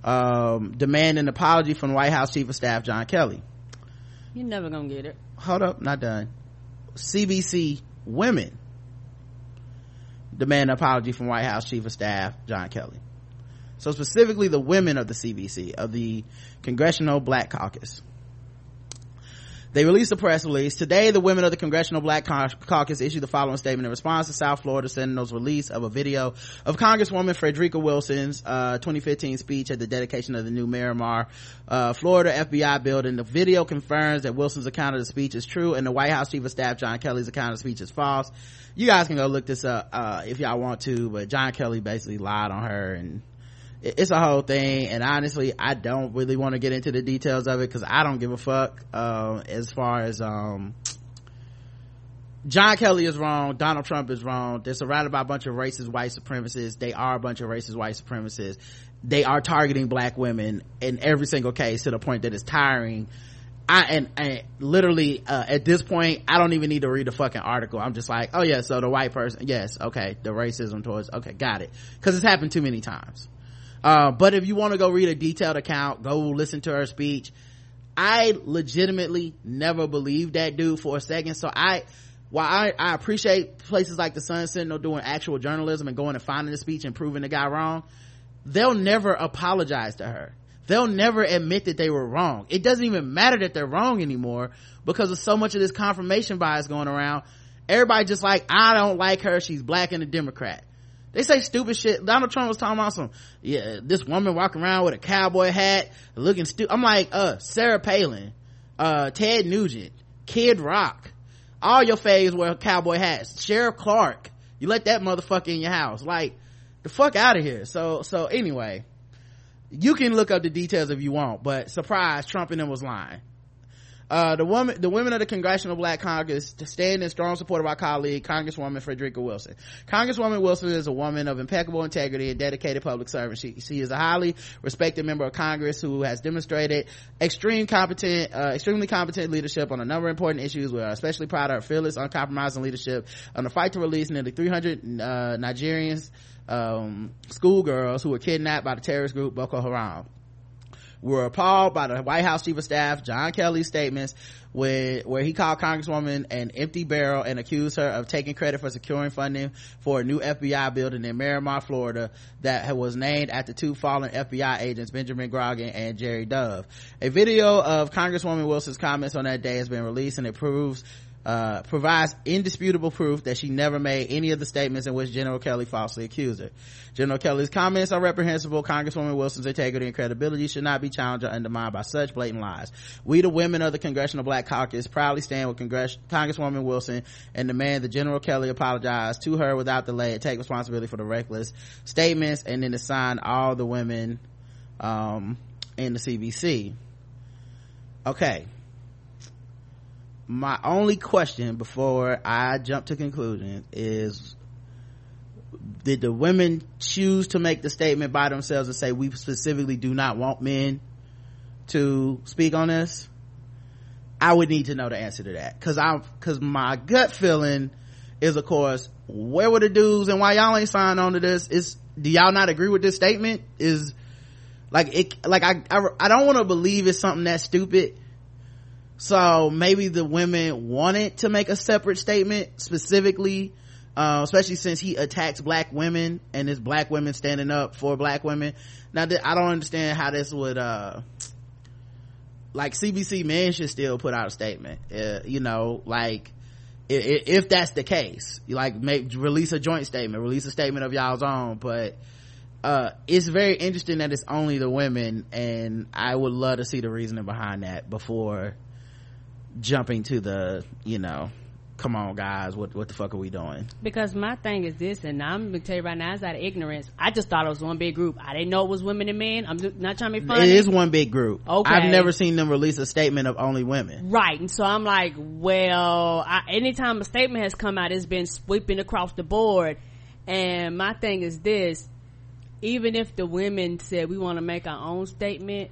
um, demand an apology from White House Chief of Staff John Kelly. You're never gonna get it. Hold up, not done. CBC women demand an apology from White House Chief of Staff John Kelly. So specifically the women of the CBC, of the Congressional Black Caucus. They released a press release. Today, the women of the Congressional Black Caucus issued the following statement in response to South Florida Sentinel's release of a video of Congresswoman Frederica Wilson's uh, 2015 speech at the dedication of the new Miramar, uh, Florida FBI building. The video confirms that Wilson's account of the speech is true and the White House Chief of Staff John Kelly's account of the speech is false. You guys can go look this up uh, if y'all want to, but John Kelly basically lied on her and it's a whole thing. And honestly i don't really want to get into the details of it because i don't give a fuck um as far as um john kelly is wrong donald trump is wrong. They're surrounded by a bunch of racist white supremacists. They are a bunch of racist white supremacists. They are targeting black women in every single case to the point that it's tiring I and, and literally uh, at this point I don't even need to read the fucking article. I'm just like, oh yeah, so the white person, yes, okay, the racism towards, okay, got it, because it's happened too many times. Uh, but if you want to go read a detailed account, go listen to her speech. I legitimately never believed that dude for a second. So I, while I, I appreciate places like the Sun Sentinel doing actual journalism and going and finding the speech and proving the guy wrong, they'll never apologize to her. They'll never admit that they were wrong. It doesn't even matter that they're wrong anymore because of so much of this confirmation bias going around. Everybody just like, I don't like her. She's black and a Democrat. They say stupid shit. Donald Trump was talking about some, yeah, this woman walking around with a cowboy hat, looking stupid. I'm like, uh, Sarah Palin, uh, Ted Nugent, Kid Rock, all your faves wear cowboy hats. Sheriff Clarke, you let that motherfucker in your house. Like, the fuck out of here. So, so anyway, you can look up the details if you want, but surprise, Trump and them was lying. Uh, the woman, the women of the Congressional Black Congress stand in strong support of our colleague, Congresswoman Frederica Wilson. Congresswoman Wilson is a woman of impeccable integrity and dedicated public service. She, she is a highly respected member of Congress who has demonstrated extreme competent, uh, extremely competent leadership on a number of important issues. We are especially proud of her fearless, uncompromising leadership on the fight to release nearly 300 uh, Nigerians, um, schoolgirls who were kidnapped by the terrorist group Boko Haram were appalled by the White House Chief of Staff John Kelly's statements where, where he called Congresswoman an empty barrel and accused her of taking credit for securing funding for a new FBI building in Miramar, Florida that was named after two fallen FBI agents, Benjamin Grogan and Jerry Dove. A video of Congresswoman Wilson's comments on that day has been released and it proves uh, provides indisputable proof that she never made any of the statements in which General Kelly falsely accused her. General Kelly's comments are reprehensible. Congresswoman Wilson's integrity and credibility should not be challenged or undermined by such blatant lies. We, the women of the Congressional Black Caucus, proudly stand with Congress- Congresswoman Wilson and demand that General Kelly apologize to her without delay and take responsibility for the reckless statements and then assign all the women um, in the CBC. Okay my only question before I jump to conclusion is did the women choose to make the statement by themselves and say we specifically do not want men to speak on this? I would need to know the answer to that. Because I'm because my gut feeling is of course where were the dudes and why y'all ain't signed on to this? Is do y'all not agree with this statement? Is like it like I I, I don't want to believe it's something that stupid so maybe the women wanted to make a separate statement specifically uh, especially since he attacks black women and it's black women standing up for black women. Now i don't understand how this would uh, like cbc men should still put out a statement uh, you know like if, if, that's the case like make release a joint statement release a statement of y'all's own. But uh, it's very interesting that it's only the women and i would love to see the reasoning behind that before jumping to the you know come on guys what what the fuck are we doing? Because my thing is this and i'm gonna tell you right now it's out of ignorance. I just thought it was one big group. I didn't know it was women and men. I'm not trying to be funny. It is one big group. Okay. i've never seen them release a statement of only women. Right and so i'm like well I, anytime a statement has come out it's been sweeping across the board. And my thing is this even if the women said we want to make our own statement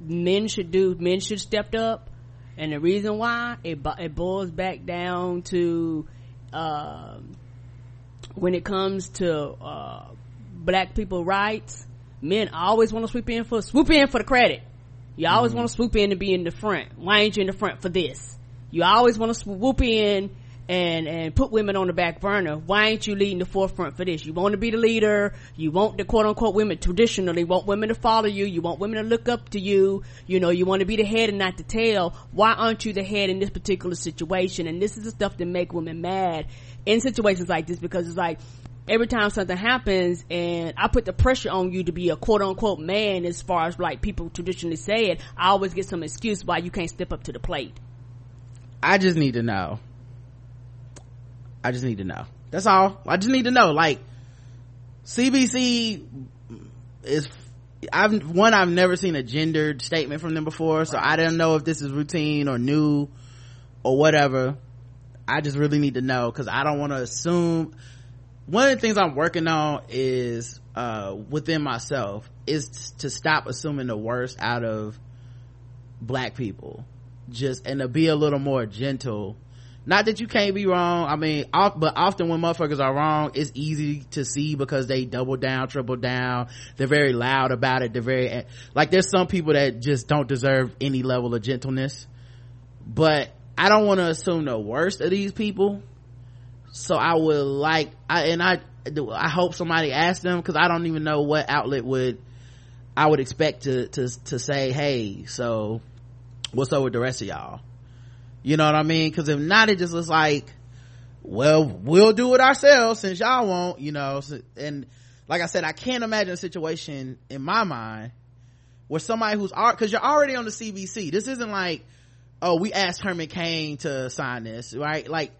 men should do men should step up and the reason why it it boils back down to uh, when it comes to uh, black people rights men always want to swoop in for swoop in for the credit. You always mm-hmm. want to swoop in to be in the front. Why ain't you in the front for this? You always want to swoop in and and put women on the back burner. Why ain't you leading the forefront for this? You want to be the leader. You want the quote unquote women. Traditionally want women to follow you. You want women to look up to you. You know you want to be the head and not the tail. Why aren't you the head in this particular situation? And this is the stuff that make women mad in situations like this because it's like every time something happens and I put the pressure on you to be a quote unquote man as far as like people traditionally say it, I always get some excuse why you can't step up to the plate. I just need to know I just need to know. That's all. I just need to know. Like, CBC is, I've, one, I've never seen a gendered statement from them before, so I don't know if this is routine or new or whatever. I just really need to know because I don't want to assume. One of the things I'm working on is, uh, within myself is to stop assuming the worst out of black people. Just, and to be a little more gentle not that you can't be wrong. I mean off, but often when motherfuckers are wrong it's easy to see because they double down triple down. They're very loud about it. They're very like there's some people that just don't deserve any level of gentleness. But i don't want to assume the worst of these people. So i would like i and i i hope somebody asks them because i don't even know what outlet would i would expect to to to say hey so what's up with the rest of y'all you know what I mean? Cause if not, it just looks like, well, we'll do it ourselves since y'all won't, you know, and like I said, I can't imagine a situation in my mind where somebody who's, cause you're already on the CBC. This isn't like, oh, we asked Herman Cain to sign this, right? Like,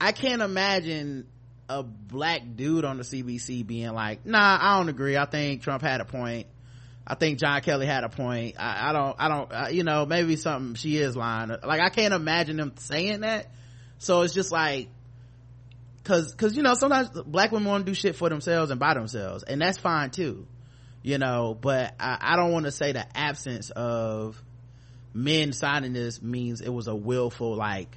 I can't imagine a black dude on the CBC being like, nah, I don't agree. I think Trump had a point. I think John Kelly had a point. I, I don't, I don't, uh, you know, maybe something she is lying. Like I can't imagine them saying that. So it's just like, cause, cause you know, sometimes black women want to do shit for themselves and by themselves and that's fine too, you know, but I, I don't want to say the absence of men signing this means it was a willful like,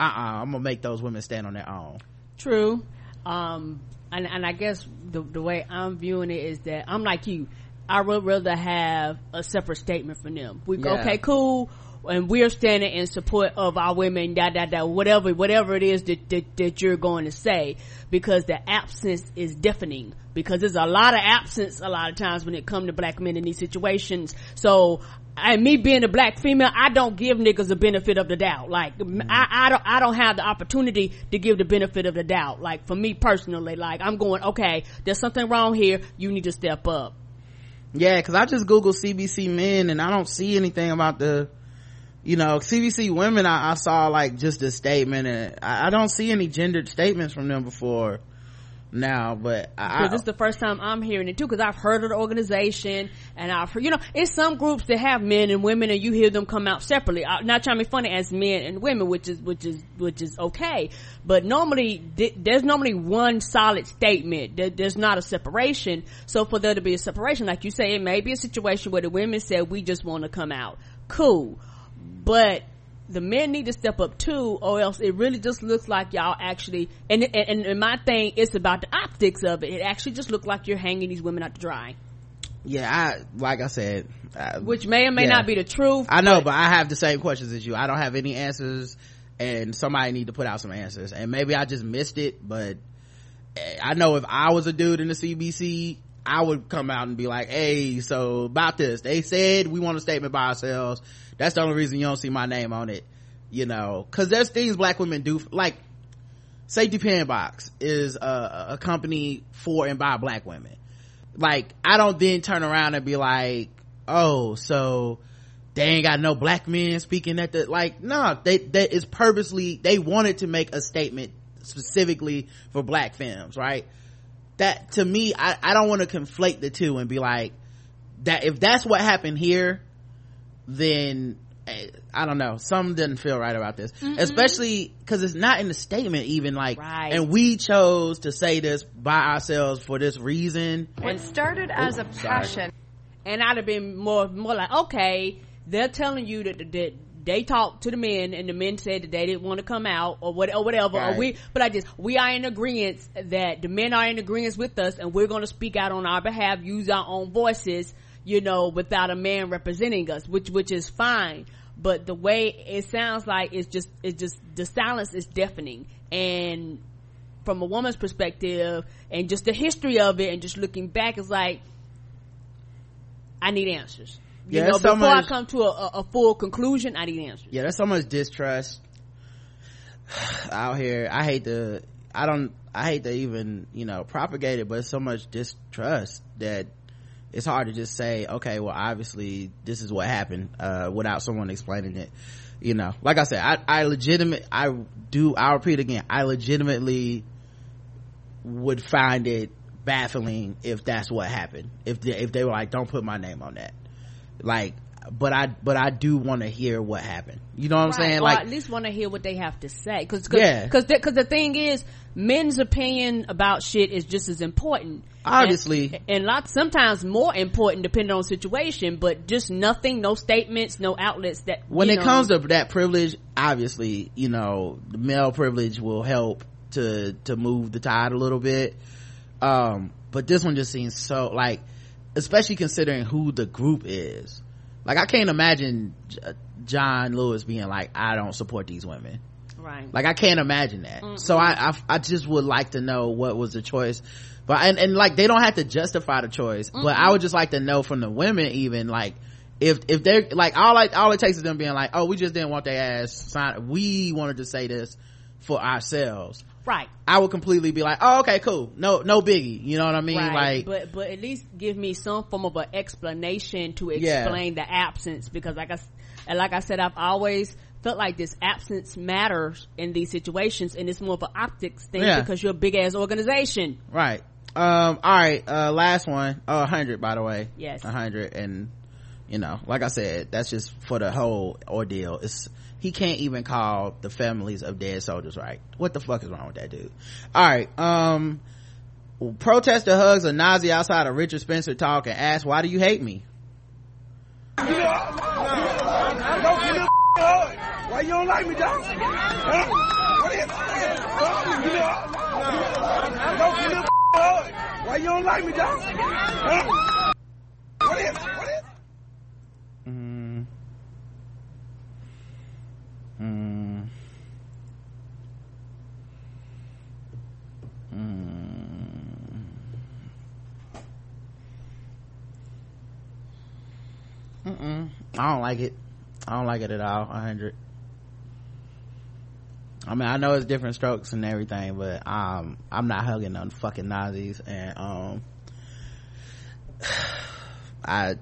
uh-uh, I'm gonna make those women stand on their own. True. Um, and, and I guess the, the way I'm viewing it is that I'm like you. I would rather have a separate statement from them. We go, Yeah. okay, cool. And we're standing in support of our women, da, da, da, whatever, whatever it is that, that, that you're going to say. Because the absence is deafening. Because there's a lot of absence a lot of times when it comes to black men in these situations. So, and me being a black female, I don't give niggas the benefit of the doubt. Like, mm-hmm. I, I don't, I don't have the opportunity to give the benefit of the doubt. Like, for me personally, like, I'm going, okay, there's something wrong here. You need to step up. Yeah, cause I just Google CBC men and I don't see anything about the, you know, CBC women. I, I saw like just a statement and I, I don't see any gendered statements from them before now, but I, Because it's the first time I'm hearing it too. Because I've heard of the organization, and I've heard, you know, it's some groups that have men and women, and you hear them come out separately. Uh, I'm not trying to be funny as men and women, which is which is which is okay. But normally, th- there's normally one solid statement. There, there's not a separation. So for there to be a separation, like you say, it may be a situation where the women said we just want to come out. Cool, but the men need to step up too, or else it really just looks like y'all actually. And and, and my thing is about the optics of it. It actually just looks like you're hanging these women out to dry, yeah, I like I said, I, which may or may Yeah. not be the truth. I know, but I have the same questions as you. I don't have any answers, and somebody need to put out some answers. And maybe I just missed it, but eh, I know if I was a dude in the CBC, I would come out and be like, "Hey, so about this, they said we want a statement by ourselves. That's the only reason you don't see my name on it, you know, because there's things black women do, like Safety Pin Box is a, a company for and by black women. Like, I don't then turn around and be like, oh, so they ain't got no black men speaking at the, like, no, they, that is purposely, they wanted to make a statement specifically for black femmes, right? That, to me, I, I don't want to conflate the two and be like, that, if that's what happened here, then eh, I don't know. Some doesn't feel right about this, especially because it's not in the statement. Even like, Right. and we chose to say this by ourselves for this reason. What started as a Oops, sorry. passion and I'd have been more more like, okay, they're telling you that, that they talked to the men and the men said that they didn't want to come out or what or whatever. Or we, but I just we are in agreement that the men are in agreement with us and we're going to speak out on our behalf, use our own voices, you know, without a man representing us, which which is fine. But the way it sounds like it's just it's just the silence is deafening and from a woman's perspective and just the history of it and just looking back is like I need answers. You Yeah, know, there's so before I come to a, a, full conclusion, I need answers. Yeah, there's so much distrust [sighs] out here. I hate to, I don't, I hate to even, you know, propagate it, but it's so much distrust that it's hard to just say, okay, well, obviously this is what happened, uh, without someone explaining it. You know, like I said, I, I legitimate, I do, I'll repeat again, I legitimately would find it baffling if that's what happened. If they, if they were like, don't put my name on that. Like, but I, but I do want to hear what happened. You know what I'm saying? or Like, at least want to hear what they have to say. Cause, cause, Yeah. cause, the, cause the thing is, men's opinion about shit is just as important. Obviously. And, and lots, sometimes more important depending on situation, but just nothing, no statements, no outlets that, when it know, comes to that privilege obviously you know the male privilege will help to to move the tide a little bit um but this one just seems so like especially considering who the group is like i can't imagine J- uh, john lewis being like i don't support these women right. like I can't imagine that. So I, I, I just would like to know what was the choice. But, and, and like they don't have to justify the choice, but I would just like to know from the women even like, if, if they're like, all like, all it takes is them being like, oh, we just didn't want their ass signed. We wanted to say this for ourselves. Right. I would completely be like, oh, okay, cool. No, no biggie. You know what I mean? Right, Like, but but at least give me some form of an explanation to Yeah. explain the absence because like I like I said, I've always felt like this absence matters in these situations, and it's more of an optics thing Yeah. because you're a big ass organization. right. um all right uh last one oh 100 by the way Yes. 100 and you know like i said that's just for the whole ordeal. It's he can't even call the families of dead soldiers right? What the fuck is wrong with that dude? All right um protester hugs a nazi outside of richard spencer talk and asks why do you hate me? Why you don't like me, dog? Why you don't like me, dog? What is What is Mm. Mm. Mm. Mm-mm. I don't like it. I don't like it at all. A hundred. I mean, I know it's different strokes and everything, but um, I'm not hugging on fucking Nazis, and um, [sighs] I,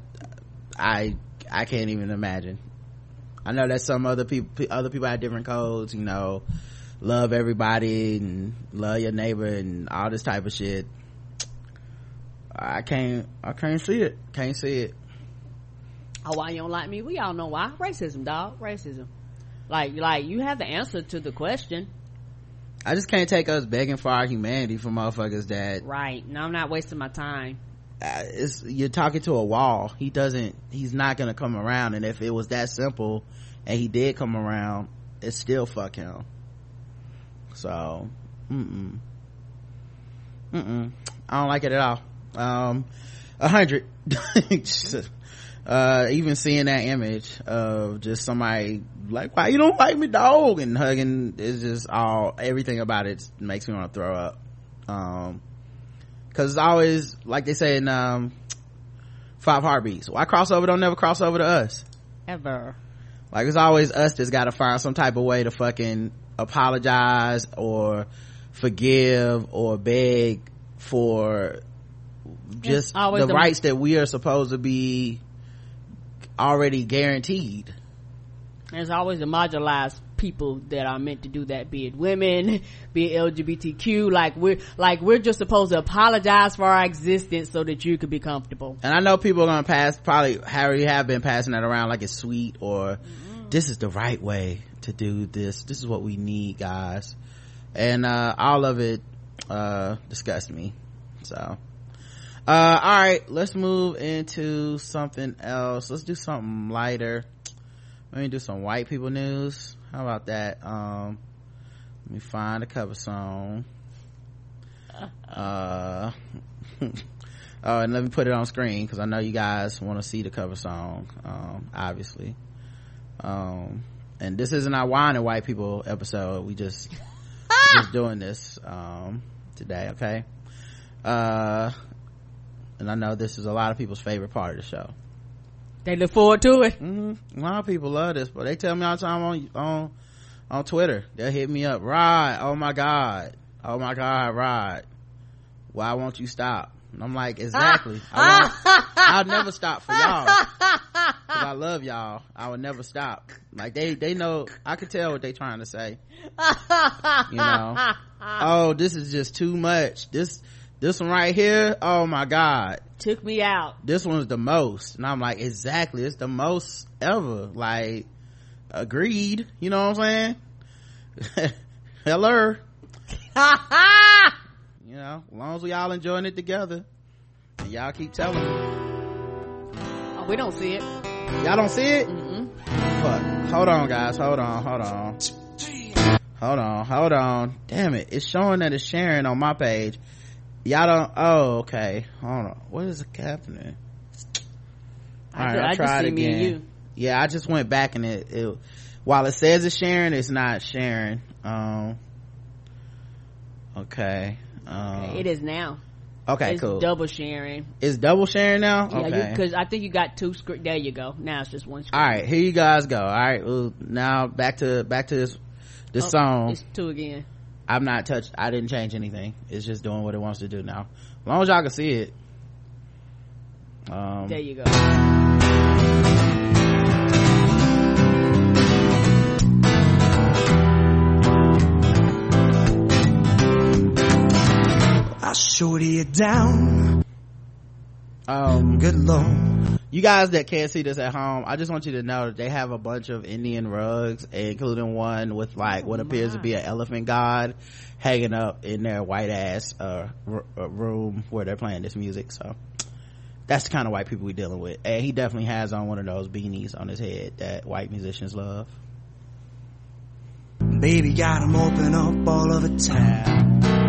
I, I can't even imagine. I know that some other people, other people have different codes, you know, love everybody and love your neighbor and all this type of shit. I can't, I can't see it. Can't see it. Oh, why you don't like me? We all know why. Racism, dog. Racism. Like, like you have the answer to the question, I just can't take us begging for our humanity for motherfuckers that right? No, I'm not wasting my time. Uh, it's you're talking to a wall. He doesn't he's not gonna come around. And if it was that simple and he did come around it's still fuck him. So mm-mm. Mm-mm. I don't like it at all. Um a hundred. [laughs] Uh even seeing that image of just somebody like why you don't like me dog? And hugging is just all everything about it makes me want to throw up. Um because it's always like they say in um five heartbeats why crossover don't never cross over to us Ever. like it's always us that's got to find some type of way to fucking apologize or forgive or beg for just the the- rights that we are supposed to be already guaranteed There's always the marginalized people that are meant to do that, be it women, [laughs] be it LGBTQ. Like we're, like we're just supposed to apologize for our existence so that you could be comfortable. and i know people are gonna pass probably already have been passing that around like it's sweet or this is the right way to do this. This is what we need guys. And uh all of it uh disgusts me. So uh all right let's move into something else. Let's do something lighter. Let me do some white people news how about that? Um let me find a cover song. [laughs] Uh oh [laughs] and let me put it on screen because i know you guys want to see the cover song um obviously. Um and this isn't our wine and white people episode. We just we're just [laughs] doing this um today okay? Uh and i know this is a lot of people's favorite part of the show They look forward to it. hmm a lot of people love this but they tell me all the time on on on twitter. They'll hit me up rod oh my god oh my god rod why won't you stop? And i'm like exactly. [laughs] I won't, i'll never stop for y'all. Because i love y'all. I would never stop. Like they they know i could tell what they trying to say. You know? [laughs] Oh this is just too much. This this one right here oh my god Took me out. this one's the most. And i'm like exactly. It's the most ever. Like agreed. You know what i'm saying? [laughs] Hello. [laughs] You know as long as we all enjoying it together. And y'all keep telling me. Oh, we don't see it. y'all don't see it? Fuck. Hold on guys. Hold on. Hold on. Hold on. Hold on. Damn it. It's showing that it's sharing on my page y'all don't oh okay hold on what is happening I all right I i'll just try it me and again you. yeah i just went back and it, it while it says it's sharing it's not sharing um okay um It is now. okay it's cool double sharing. it's double sharing now Yeah, okay because I think you got two. There you go. Now it's just one screen. all right here you guys go all right well, now back to back to this this Oh, song It's two again. I'm not touched i didn't change anything it's just doing what it wants to do now as long as y'all can see it um There you go. I shorty it down. Um, Good lord. You guys that can't see this at home, I just want you to know that they have a bunch of Indian rugs, including one with like what appears to be an elephant god hanging up in their white ass uh, r- uh, room where they're playing this music. So that's the kind of white people we dealing with. And he definitely has on one of those beanies on his head that white musicians love. Baby got 'em open up all over town.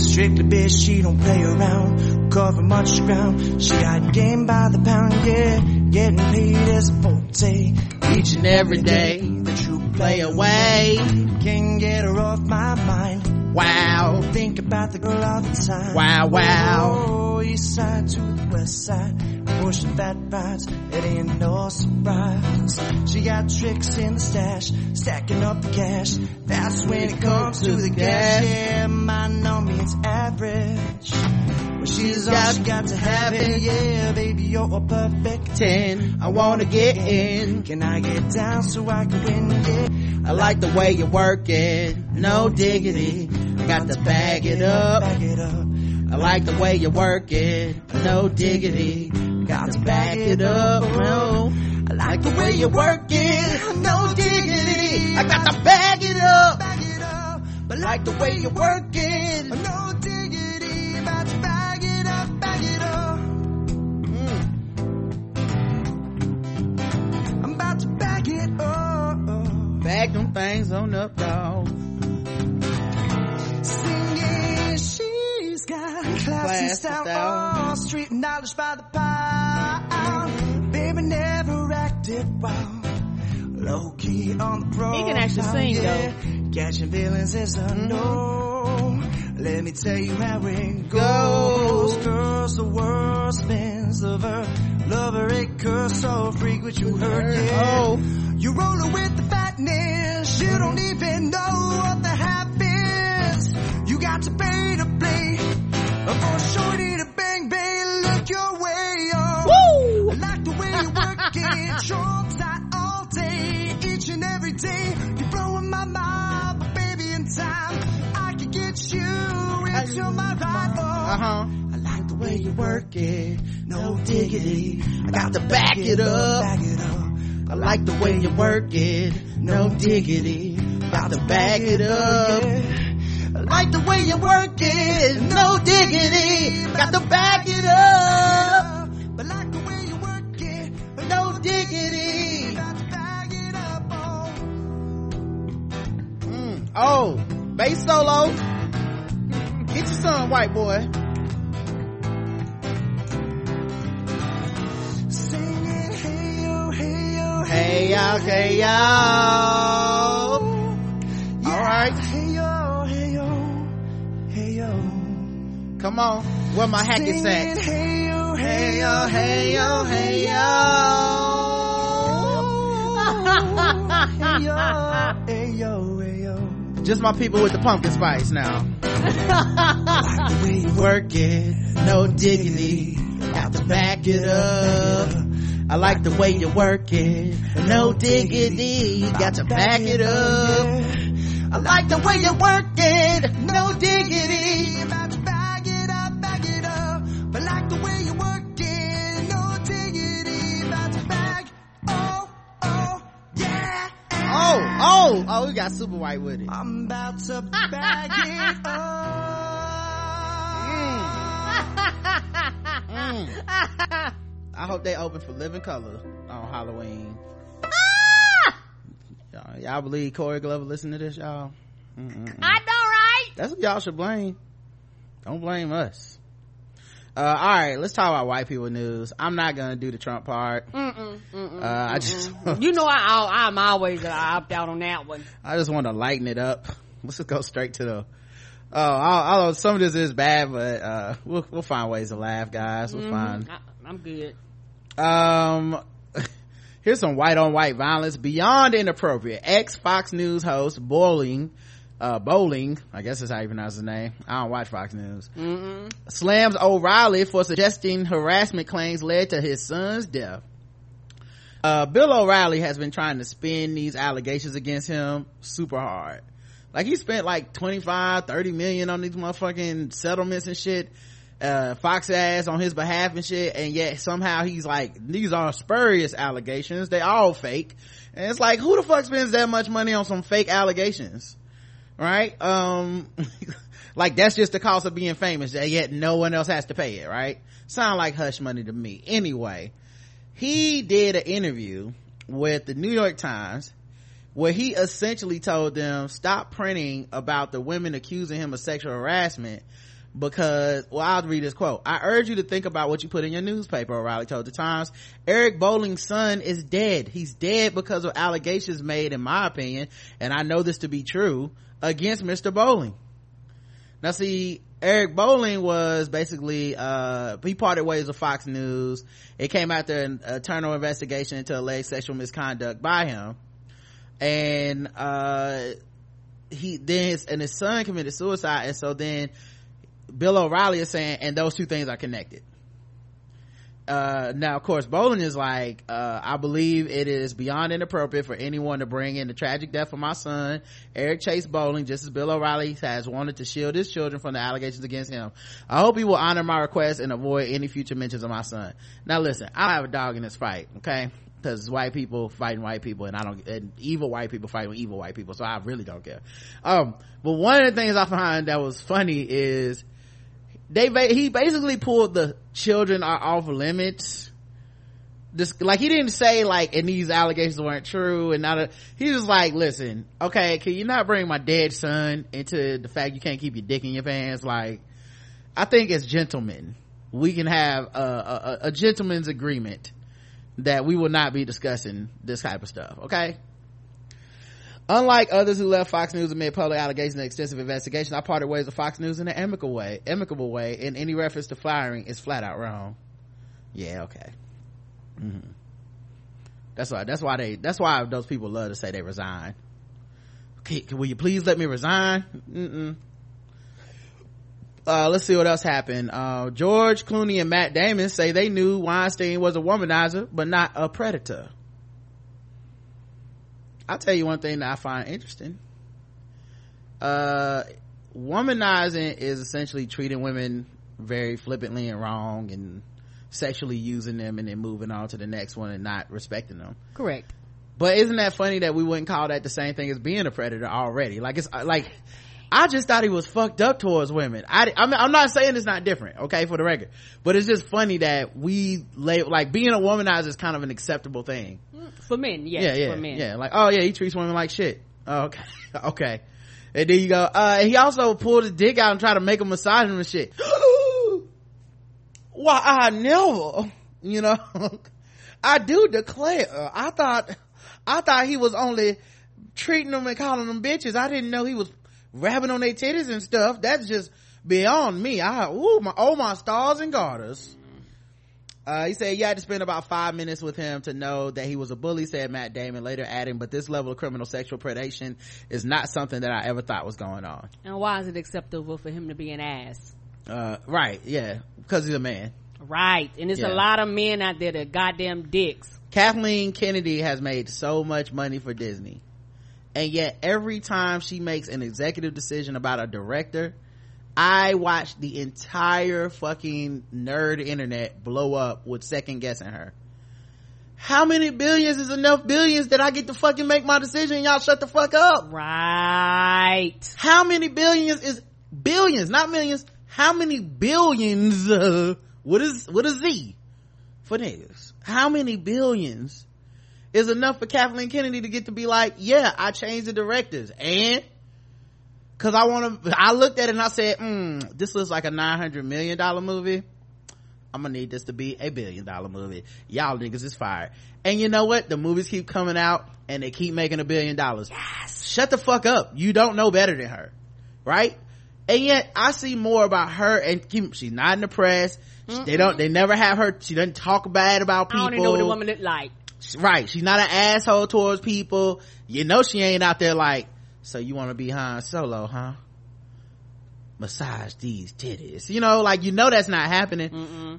Strictly bitch, she don't play around. Cover much ground. She got game by the pound, yeah. Getting paid as a forte. Each and every day. The true play away. Can't get her off my mind. Wow. Think about the girl all the time. Wow, wow. Oh, east side to the west side. Pushing fat rides, it ain't no surprise. She got tricks in the stash, stacking up the cash. That's when it comes to the gas. Yeah, mine no means average. But she's all she got to have it. Yeah, baby, you're a perfect Ten, I wanna get in. Can I get down so I can win? Yeah. I like the way you work it, no diggity. I got to bag it up. Back it up. I like the way you work it, no diggity. Got to back it up. No. I like the way you work it, no diggity. I got to bag it up. Back it up. But I like the way you work it. No diggity, up. Bag them things on up, dog. Singing, she's got class Class and and style. style. Oh, street knowledge by the pound. Baby never acted wild. Low key on the pro. He can actually oh, sing, yeah. though. Catching feelings is a no. Let me tell you how it Goes. Girls, the world spins of her. Lover, a curse, so freak what you heard, yeah. Oh. You rolling with the fatness. You don't even know what the half is. You got to pay to play. For shorty to bang bang, look your way on. Woo! I like the way you work it. Trump tight all day, each and every day. You're blowing my mind, but baby, in time, I you into my rival. Uh-huh. I like the way you work it, no diggity. I got to back it up. Back it up. I like the way you work it, no diggity. Got to bag it up. I like the way you work it, no diggity. Got to bag it up. But like the way you work it, No diggity. got to bag it up. Oh, bass solo. Get your son, white boy. Singing, hey yo, hey yo, Hey y'all, hey y'all. All right, Hey yo, hey yo, hey yo. come on. Where my sax? hey yo, Hey yo, hey yo, hey yo. hey yo, hey yo, hey yo. Just my people with the pumpkin spice now. [laughs] You Work it, no diggity. Got to back it up. I like the way you work it, no diggity. Got to back it up. I like the way you work it, no diggity. bag it up, bag it up. But like the way you Oh, oh, oh, we got super white with it. I'm about to [laughs] bag it up. Mm. [laughs] I hope they open for Living Colour on Halloween. Y'all, y'all believe Corey Glover listen to this, y'all? Mm-mm-mm. I know, right? That's what y'all should blame. Don't blame us. Uh, all right, let's talk about white people news. I'm not gonna do the Trump part. Mm-mm, mm-mm, Uh, I just, [laughs] You know, I, I, I'm always uh, opt out on that one. I just want to lighten it up. [laughs] Let's just go straight to the. Oh, I, I, some of this is bad, but uh, we'll we'll find ways to laugh, guys. We'll find. I, I'm good. Um, [laughs] here's some white on white violence beyond inappropriate. Ex Fox News host Bolling, uh, Bolling, I guess that's how you pronounce his name. I don't watch Fox News. Mm-mm. Slams O'Reilly for suggesting harassment claims led to his son's death. Uh, Bill O'Reilly has been trying to spin these allegations against him super hard. Like he spent like 25, 30 million on these motherfucking settlements and shit. Uh, Fox ass on his behalf and shit. And yet somehow he's like, these are spurious allegations. They all fake. And it's like, who the fuck spends that much money on some fake allegations? Right? Um, [laughs] like that's just the cost of being famous. Yet no one else has to pay it, right? Sound like hush money to me. Anyway, he did an interview with the New York Times where he essentially told them stop printing about the women accusing him of sexual harassment because well i'll read this quote i urge you to think about what you put in your newspaper o'reilly told the times eric bolling's son is dead he's dead because of allegations made in my opinion and i know this to be true against mr Bolling. now see eric Bolling was basically uh he parted ways with fox news. It came after an internal investigation into alleged sexual misconduct by him. And uh he then his, and his son committed suicide. And so then bill o'reilly is saying and those two things are connected uh, now of course Bolling is like uh, i believe it is beyond inappropriate for anyone to bring in the tragic death of my son eric chase Bolling, just as bill o'reilly has wanted to shield his children from the allegations against him. I hope he will honor my request and avoid any future mentions of my son. Now listen i have a dog in this fight okay? Because white people fighting white people and i don't and evil white people fighting evil white people so i really don't care. Um but one of the things i find that was funny is they he basically pulled the children are off limits. Just like he didn't say like and these allegations weren't true and not a, he was like listen okay can you not bring my dead son into the fact you can't keep your dick in your pants? Like i think as gentlemen we can have a, a, a gentleman's agreement that we will not be discussing this type of stuff okay Unlike others who left Fox News amid public allegations and extensive investigation, I parted ways with Fox News in an amicable way, amicable way, and any reference to firing is flat out wrong. Yeah, okay. Mm-hmm. That's why, that's why they, that's why those people love to say they resign. Okay, will you please let me resign? Mm-mm. Uh, let's see what else happened. Uh, George Clooney and Matt Damon say they knew Weinstein was a womanizer, but not a predator. I'll tell you one thing that I find interesting. Uh, womanizing is essentially treating women very flippantly and wrong and sexually using them and then moving on to the next one and not respecting them. Correct. But isn't that funny that we wouldn't call that the same thing as being a predator already? Like it's like, I just thought he was fucked up towards women. I, I mean, I'm not saying it's not different, okay, for the record. But it's just funny that we lay, like being a womanizer is kind of an acceptable thing. For men yes, yeah yeah for men. yeah like oh yeah he treats women like shit. Oh, okay [laughs] okay. And then you go. Uh he also pulled his dick out and tried to make a massage him and shit. [gasps] Why i never you know [laughs] i do declare i thought i thought he was only treating them and calling them bitches. I didn't know he was grabbing on their titties and stuff that's just beyond me i ooh my oh my stars and garters uh, he said you had to spend about five minutes with him to know that he was a bully, said Matt Damon, later adding, but this level of criminal sexual predation is not something that I ever thought was going on. And why is it acceptable for him to be an ass? Uh, right, yeah, because he's a man. Right, and there's Yeah. a lot of men out there that goddamn dicks. Kathleen Kennedy has made so much money for Disney. And yet every time she makes an executive decision about a director, I watch the entire fucking nerd internet blow up with second guessing her. How many billions is enough billions that I get to fucking make my decision? Y'all shut the fuck up. Right. How many billions is billions, not millions? How many billions? Uh, what is what is Z for niggas? How many billions is enough for Kathleen Kennedy to get to be like, yeah, I changed the directors and because I want to. I looked at it and I said, mm, this looks like a nine hundred million dollar movie. I'm gonna need this to be a billion dollar movie. Y'all niggas is fired. And you know what? The movies keep coming out and they keep making a billion dollars. Yes. Shut the fuck up. You don't know better than her. Right? And yet I see more about her and she's not in the press. They don't, they never have her, she doesn't talk bad about I people. don't even know what the woman look like. Right. She's not an asshole towards people. You know she ain't out there like, so you want to be Han Solo, huh? Massage these titties. You know, like you know that's not happening.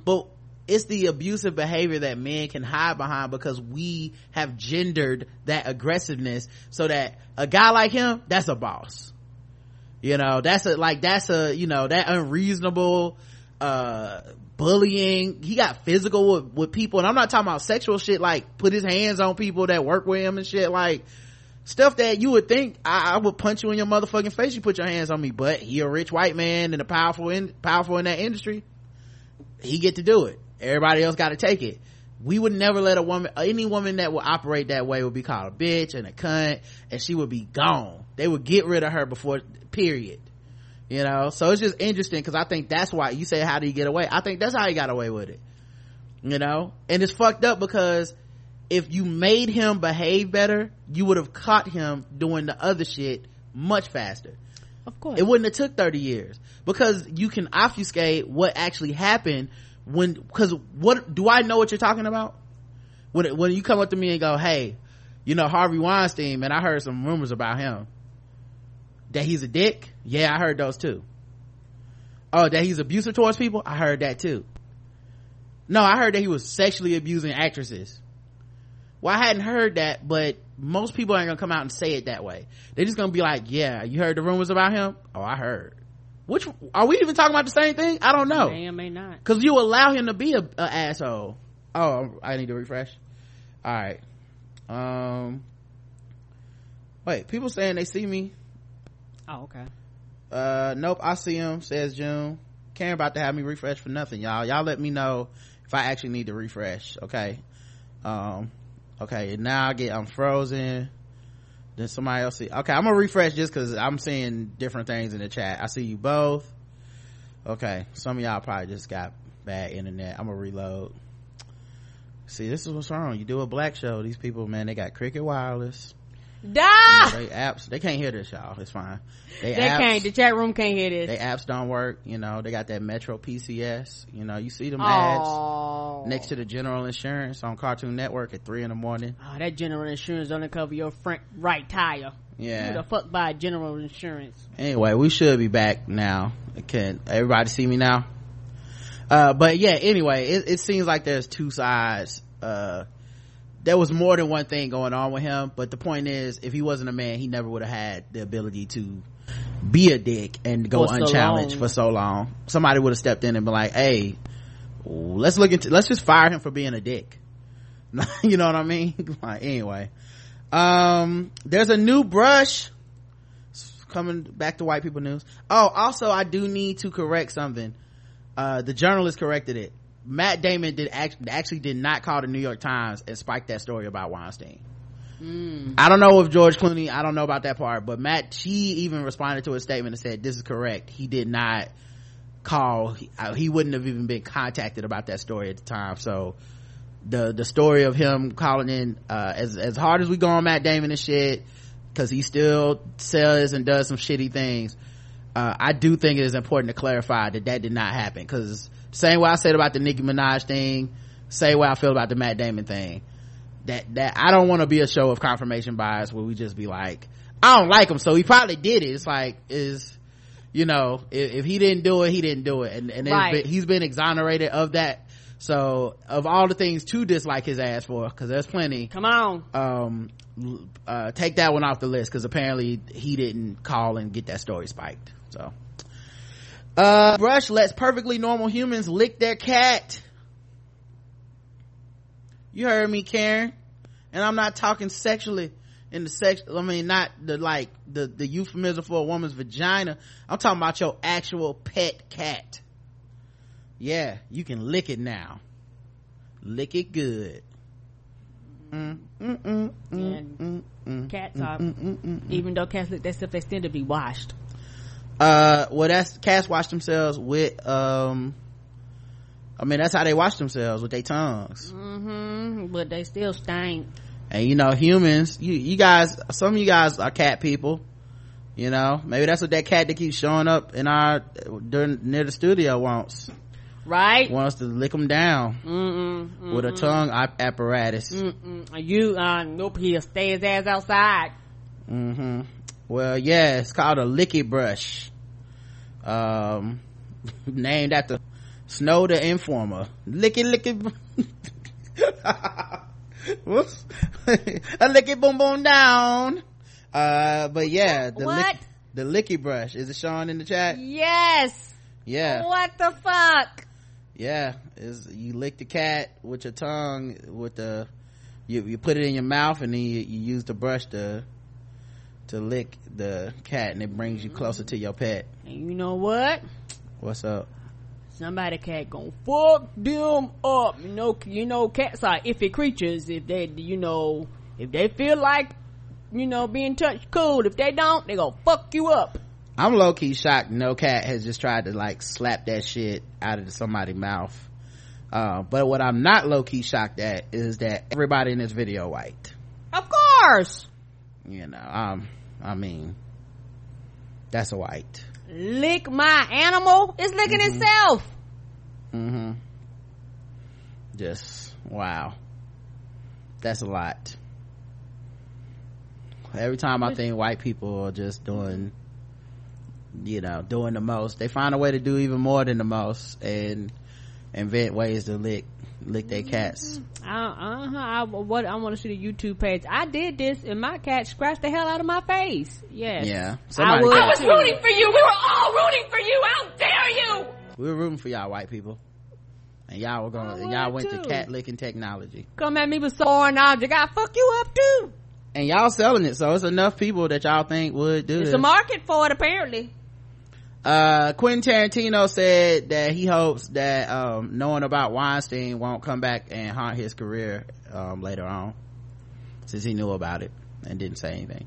But it's the abusive behavior that men can hide behind because we have gendered that aggressiveness so that a guy like him, that's a boss. you know that's a like that's a you know that unreasonable uh bullying. He got physical with, with people. And i'm not talking about sexual shit like put his hands on people that work with him and shit like stuff that you would think I, I would punch you in your motherfucking face you put your hands on me. But he a rich white man and a powerful in powerful in that industry. He get to do it. Everybody else got to take it. We would never let a woman any woman that would operate that way would be called a bitch and a cunt and she would be gone. They would get rid of her before period you know? So it's just interesting because i think that's why you say how do you get away? I think that's how he got away with it. You know? And it's fucked up because if you made him behave better you would have caught him doing the other shit much faster. Of course. it wouldn't have took 30 years because you can obfuscate what actually happened when because what do i know what you're talking about? When when you come up to me and go hey you know harvey weinstein man i heard some rumors about him that he's a dick? Yeah i heard those too. Oh that he's abusive towards people? I heard that too. No i heard that he was sexually abusing actresses. Well i hadn't heard that but most people ain't gonna come out and say it that way. They're just gonna be like yeah you heard the rumors about him? Oh i heard. Which are we even talking about the same thing? I don't know. May or may not. because you allow him to be a, a asshole. Oh i need to refresh. All right. Um wait people saying they see me Oh, okay. uh nope i see him says june. Can't about to have me refresh for nothing y'all. Y'all let me know if i actually need to refresh okay? Um okay now i get i'm frozen. Then somebody else see okay i'm gonna refresh just because i'm seeing different things in the chat. I see you both. Okay some of y'all probably just got bad internet. I'm gonna reload. See this is what's wrong. You do a black show. These people man they got cricket wireless Da! they apps they can't hear this y'all it's fine they, They apps, can't. The chat room can't hear this. they apps don't work you know they got that metro pcs you know you see them ads Oh. next to the general insurance on cartoon network at three in the morning Oh, that general insurance only cover your front right tire. Who yeah the fuck buy general insurance? anyway we should be back now can everybody see me now uh but yeah anyway it, it seems like there's two sides uh there was more than one thing going on with him but the point is if he wasn't a man he never would have had the ability to be a dick and go For unchallenged long. for so long. Somebody would have stepped in and been like hey let's look into let's just fire him for being a dick. [laughs] You know what i mean? [laughs] Like anyway. Um there's a new brush coming back to white people news. Oh also i do need to correct something. Uh the journalist corrected it matt damon did act- actually did not call the new york times and spike that story about weinstein I don't know if George Clooney, I don't know about that part, but Matt, she even responded to a statement and said, this is correct. He did not call, he, uh, he wouldn't have even been contacted about that story at the time. So the, the story of him calling in, uh, as, as hard as we go on Matt Damon and shit, cause he still says and does some shitty things, uh, I do think it is important to clarify that that did not happen. Cause same way I said about the Nicki Minaj thing, same way I feel about the Matt Damon thing that that I don't want to be a show of confirmation bias where we just be like, I don't like him, so he probably did it. It's like is you know if, if he didn't do it, he didn't do it, and and Right. been, he's been exonerated of that. So of all the things to dislike his ass for, because there's plenty. Come on. Um, uh, take that one off the list because apparently he didn't call and get that story spiked. So, uh, Brush lets perfectly normal humans lick their cat. You heard me, Karen. And I'm not talking sexually in the sex, I mean, not the like, the, the euphemism for a woman's vagina. I'm talking about your actual pet cat. Yeah, you can lick it now. Lick it good. Mm, mm, mm, mm, mm, mm, Cats are, mm, mm, mm, mm. even though cats look that stuff, they still to be washed. Uh well that's cats wash themselves with um i mean that's how they wash themselves with their tongues Mm-hmm. But they still stink. and you know humans you you guys some of you guys are cat people you know maybe that's what that cat that keeps showing up in our during near the studio wants Right? wants to lick them down Mm-mm. mm with a tongue ap- apparatus Mm-mm. You, uh, nope, he'll stay his ass outside. hmm well yeah it's called a Licki Brush um named after snow the informer licky licky [laughs] whoops [laughs] a licky boom boom down uh but yeah the What? lick, the Licki Brush is it showing in the chat Yes. yeah What the fuck? yeah is you lick the cat with your tongue with the you, you put it in your mouth and then you, you use the brush to to lick the cat and it brings you closer to your pet And you know what? what's up Somebody cat gon' fuck them up. You know, you know, cats are iffy creatures. If they, you know, if they feel like, you know, being touched, cool. If they don't, they gon' fuck you up. i'm low-key shocked no cat has just tried to like slap that shit out of somebody's mouth uh, but what i'm not low-key shocked at is that everybody in this video white Of course. you know um i mean that's a white. Lick my animal. It's licking itself. mm-hmm. Just wow. That's a lot. Every time i think white people are just doing you know doing the most they find a way to do even more than the most and invent ways to lick lick their cats Uh, uh-huh. I, what, I want to see the YouTube page. I did this and my cat scratched the hell out of my face. Yes. yeah I somebody would cat- was rooting for you. We were all rooting for you. How dare you? we were rooting for y'all white people and y'all were gonna y'all would went to cat licking technology Come at me with foreign object. I fuck you up too. and y'all selling it so it's enough people that y'all think would do It's this a market for it apparently. Uh quentin tarantino said that he hopes that um knowing about weinstein won't come back and haunt his career um later on since he knew about it and didn't say anything.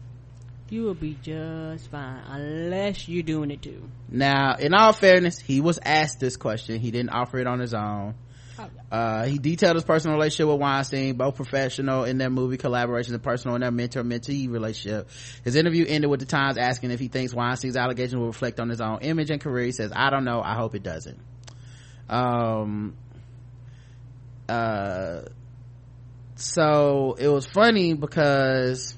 You will be just fine unless you're doing it too. now in all fairness he was asked this question. He didn't offer it on his own uh, he detailed his personal relationship with Weinstein, both professional in their movie collaborations and personal in their mentor-mentee relationship. His interview ended with the Times asking if he thinks Weinstein's allegations will reflect on his own image and career. He says, I don't know. I hope it doesn't. Um, uh, so it was funny because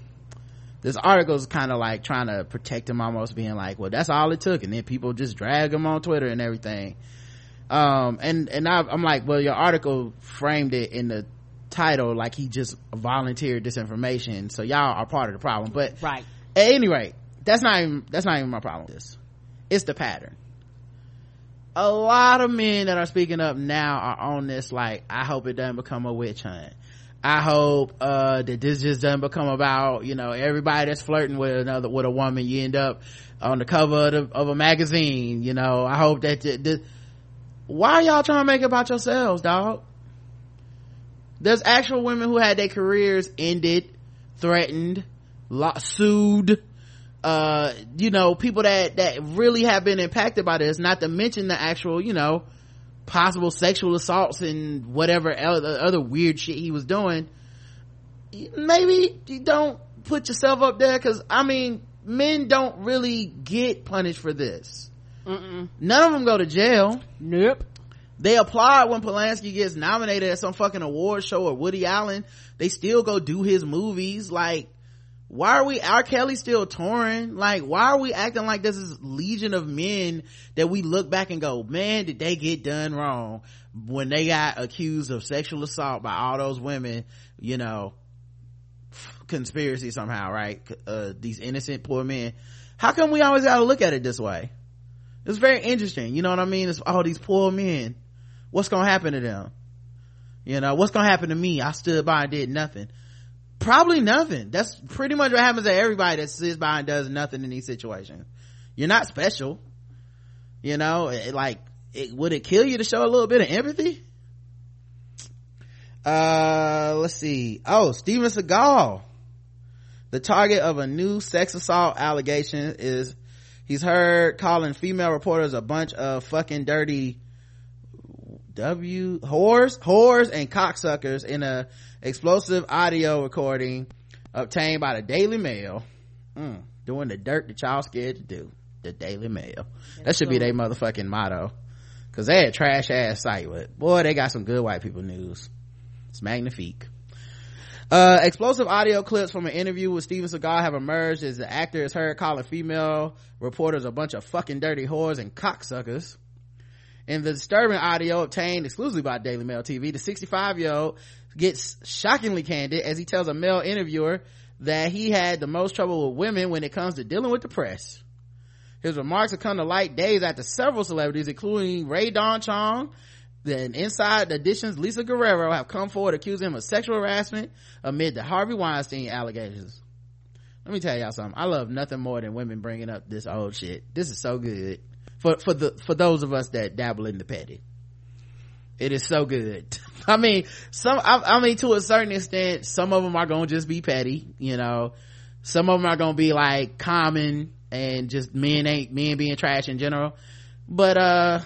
this article is kind of like trying to protect him almost being like, well, that's all it took. And then people just drag him on Twitter and everything um and and I, i'm like well your article framed it in the title like he just volunteered this information so y'all are part of the problem. But Right. at any rate that's not even that's not even my problem this. It's the pattern. A lot of men that are speaking up now are on this like i hope it doesn't become a witch hunt. I hope uh that this just doesn't become about you know everybody that's flirting with another with a woman you end up on the cover of, the, of a magazine you know. I hope that th- th- why y'all trying to make it about yourselves dog? There's actual women who had their careers ended threatened sued uh you know people that that really have been impacted by this not to mention the actual you know possible sexual assaults and whatever other, other weird shit he was doing. Maybe you don't put yourself up there because i mean men don't really get punished for this Mm-mm. none of them go to jail Nope. they applaud when Polanski gets nominated at some fucking award show or Woody Allen. They still go do his movies. Like, why are we, R. Kelly still touring? Like, why are we acting like this is legion of men that we look back and go, man, did they get done wrong when they got accused of sexual assault by all those women, you know, conspiracy somehow, right? Uh, these innocent poor men. How come we always gotta look at it this way? It's very interesting. You know what I mean? It's all these poor men. What's gonna happen to them? You know, what's gonna happen to me? I stood by and did nothing. Probably nothing. That's pretty much what happens to everybody that sits by and does nothing in these situations. You're not special. You know, it, like, it, would it kill you to show a little bit of empathy? Uh, let's see. Oh, Steven Seagal. The target of a new sex assault allegation is he's heard calling female reporters a bunch of fucking dirty w whores whores and cocksuckers in a explosive audio recording obtained by the daily mail. Mm, doing the dirt that y'all scared to do. The daily mail. That should be their motherfucking motto. Because they a trash ass site but boy they got some good white people news. It's magnifique uh, explosive audio clips from an interview with Steven Seagal have emerged as the actor is heard calling female reporters a bunch of fucking dirty whores and cocksuckers. In the disturbing audio obtained exclusively by Daily Mail TV, the 65 year old gets shockingly candid as he tells a male interviewer that he had the most trouble with women when it comes to dealing with the press. His remarks have come to light days after several celebrities, including Rae Dawn Chong, then Inside Edition's Lisa Guerrero have come forward accusing him of sexual harassment amid the Harvey Weinstein allegations. Let me tell y'all something. I love nothing more than women bringing up this old shit. This is so good for for the for those of us that dabble in the petty. It is so good. [laughs] I mean, some I, I mean to a certain extent, some of them are gonna just be petty. You know, some of them are gonna be like common and just men ain't men being trash in general. But uh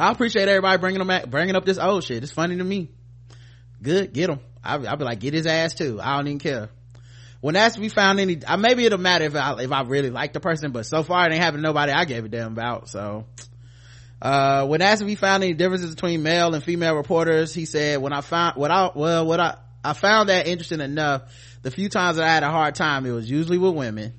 I appreciate everybody bringing them at, bringing up this old shit. It's funny to me. Good, get him. I'll be like, get his ass too. I don't even care when that's we found any maybe it'll matter if i if i really like the person but so far it ain't happened to nobody i gave a damn about so uh when asked if he found any differences between male and female reporters he said when i found what i well what i i found that interesting enough the few times that i had a hard time it was usually with women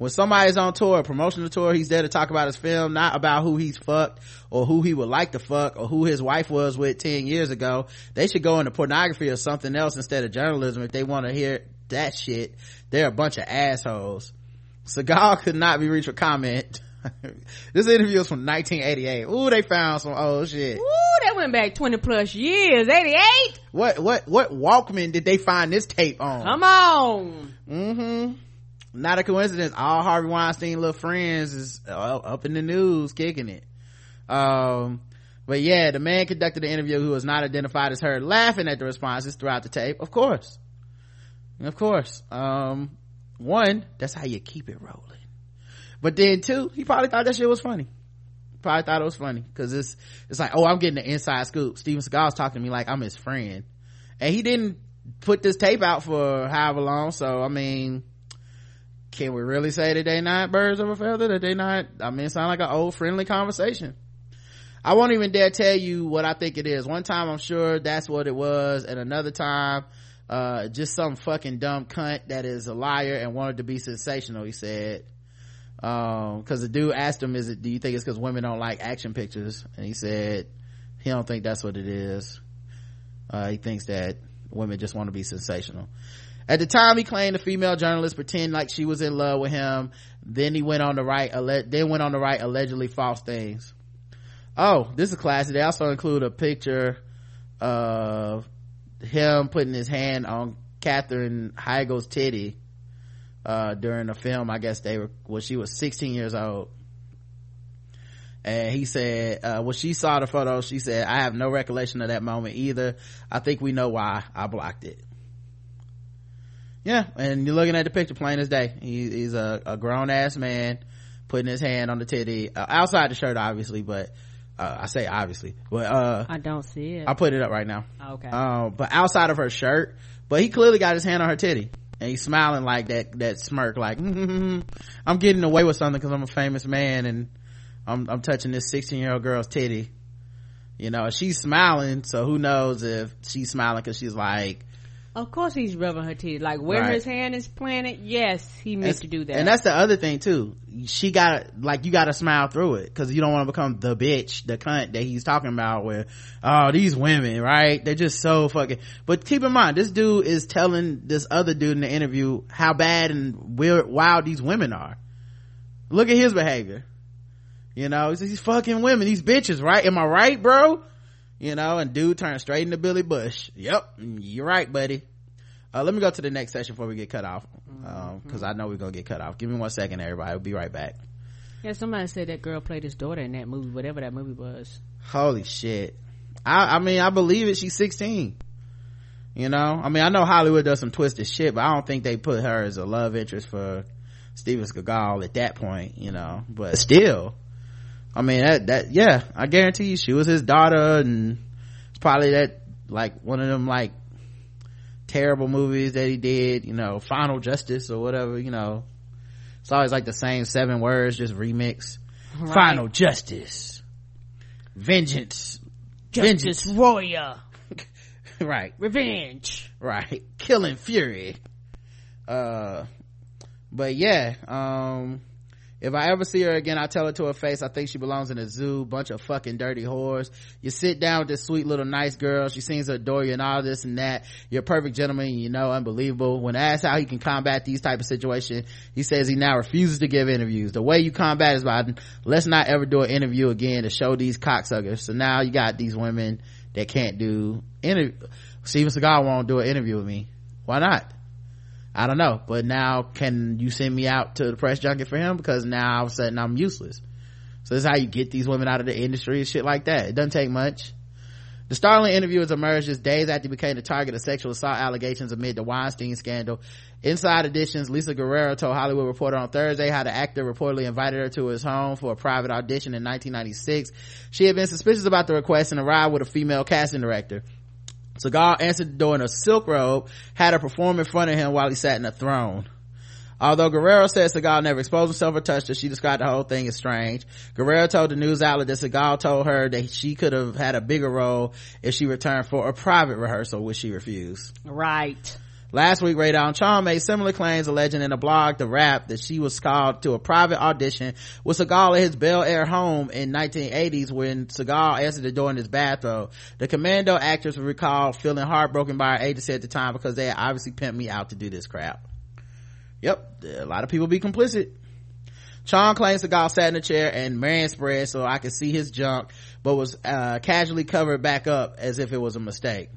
when somebody's on tour, a promotional tour, he's there to talk about his film, not about who he's fucked or who he would like to fuck or who his wife was with 10 years ago. They should go into pornography or something else instead of journalism if they want to hear that shit. They're a bunch of assholes. Seagal could not be reached for comment. [laughs] this interview is from 1988. Ooh, they found some old shit. Ooh, that went back 20 plus years. 88? What, what, what Walkman did they find this tape on? Come on. Mm-hmm. Not a coincidence. All Harvey Weinstein little friends is up in the news kicking it. Um, but yeah, the man conducted the interview who was not identified as heard laughing at the responses throughout the tape. Of course. Of course. Um, one, that's how you keep it rolling. But then two, he probably thought that shit was funny. Probably thought it was funny because it's, it's like, oh, I'm getting the inside scoop. Steven Seagal's talking to me like I'm his friend. And he didn't put this tape out for however long. So, I mean, can we really say that they not birds of a feather? That they not, I mean, it sounds like an old friendly conversation. I won't even dare tell you what I think it is. One time I'm sure that's what it was. And another time, uh, just some fucking dumb cunt that is a liar and wanted to be sensational, he said. Um, cause the dude asked him, is it, do you think it's cause women don't like action pictures? And he said, he don't think that's what it is. Uh, he thinks that women just want to be sensational. At the time, he claimed the female journalist pretended like she was in love with him. Then he went on to write, then went on to write allegedly false things. Oh, this is classic. They also include a picture of him putting his hand on Katherine Heigl's titty, uh, during the film. I guess they were, well, she was 16 years old. And he said, uh, when she saw the photo, she said, I have no recollection of that moment either. I think we know why I blocked it yeah and you're looking at the picture plain as day. He, he's a, a grown-ass man putting his hand on the titty uh, outside the shirt obviously but uh, i say obviously but uh i don't see it. I'll put it up right now. Okay. Um but outside of her shirt but he clearly got his hand on her titty and he's smiling like that that smirk like [laughs] i'm getting away with something because i'm a famous man and i'm i'm touching this 16 year old girl's titty you know she's smiling so who knows if she's smiling because she's like of course he's rubbing her teeth. Like where right. his hand is planted, yes, he meant to do that. And that's the other thing too. She got like you got to smile through it because you don't want to become the bitch, the cunt that he's talking about. Where oh these women, right? They're just so fucking. But keep in mind, this dude is telling this other dude in the interview how bad and weird, wild these women are. Look at his behavior. You know, he's fucking women, these bitches, right? Am I right, bro? You know and dude turned straight into billy bush. Yep you're right buddy. Uh, let me go to the next session before we get cut off because um, i know we're gonna get cut off. Give me one second everybody. We'll be right back. Yeah somebody said that girl played his daughter in that movie whatever that movie was. Holy shit. I i mean i believe it. She's 16 you know? I mean i know hollywood does some twisted shit but i don't think they put her as a love interest for steven seagal at that point you know? But still I mean that that yeah, I guarantee you she was his daughter and it's probably that like one of them like terrible movies that he did, you know, Final Justice or whatever, you know. It's always like the same seven words just remix. Right. Final Justice. Vengeance. Justice Vengeance. Warrior. [laughs] right. Revenge. Right. Killing Fury. Uh but yeah, um If I ever see her again, I tell her to her face, I think she belongs in a zoo, bunch of fucking dirty whores. You sit down with this sweet little nice girl, she seems to adore you and all this and that. You're a perfect gentleman, you know, unbelievable. When asked how he can combat these type of situations, he says he now refuses to give interviews. The way you combat is by, let's not ever do an interview again to show these cocksuckers. So now you got these women that can't do interview. Steven Seagal won't do an interview with me. Why not? I don't know. But now can you send me out to the press junket for him? Because now all of a sudden I'm useless. So this is how you get these women out of the industry and shit like that. It doesn't take much. The Starling interview has emerged just days after he became the target of sexual assault allegations amid the Weinstein scandal. Inside Editions, Lisa Guerrero told Hollywood Reporter on Thursday how the actor reportedly invited her to his home for a private audition in 1996. She had been suspicious about the request and arrived with a female casting director. Seagal answered the door in a silk robe, had her perform in front of him while he sat in a throne. Although Guerrero said Seagal never exposed himself or touched her, she described the whole thing as strange. Guerrero told the news outlet that Seagal told her that she could have had a bigger role if she returned for a private rehearsal, which she refused. Right. Last week, Rae Chong made similar claims, alleging in a blog, The Wrap, that she was called to a private audition with Seagal at his Bel Air home in 1980s when Seagal answered the door in his bathrobe. The Commando actress recalled feeling heartbroken by her agency at the time because they had obviously pimped me out to do this crap. Yep, a lot of people be complicit. Chong claims Seagal sat in a chair and man spread so I could see his junk, but was uh, casually covered back up as if it was a mistake.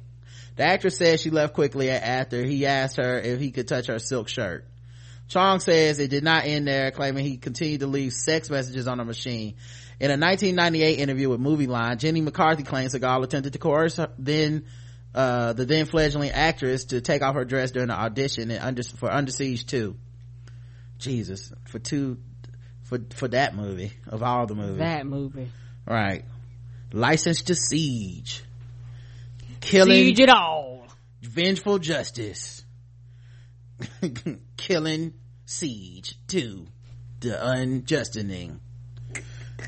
The actress says she left quickly after he asked her if he could touch her silk shirt. Chong says it did not end there, claiming he continued to leave sex messages on the machine. In a 1998 interview with Movieline, Jenny McCarthy claims Seagal attempted to coerce her, then uh, the then fledgling actress to take off her dress during the audition and under, for Under Siege 2. Jesus, for two, for for that movie of all the movies. That movie. Right. Licensed to Siege. Killing Siege it all. Vengeful Justice. [laughs] Killing Siege to The Unjustining.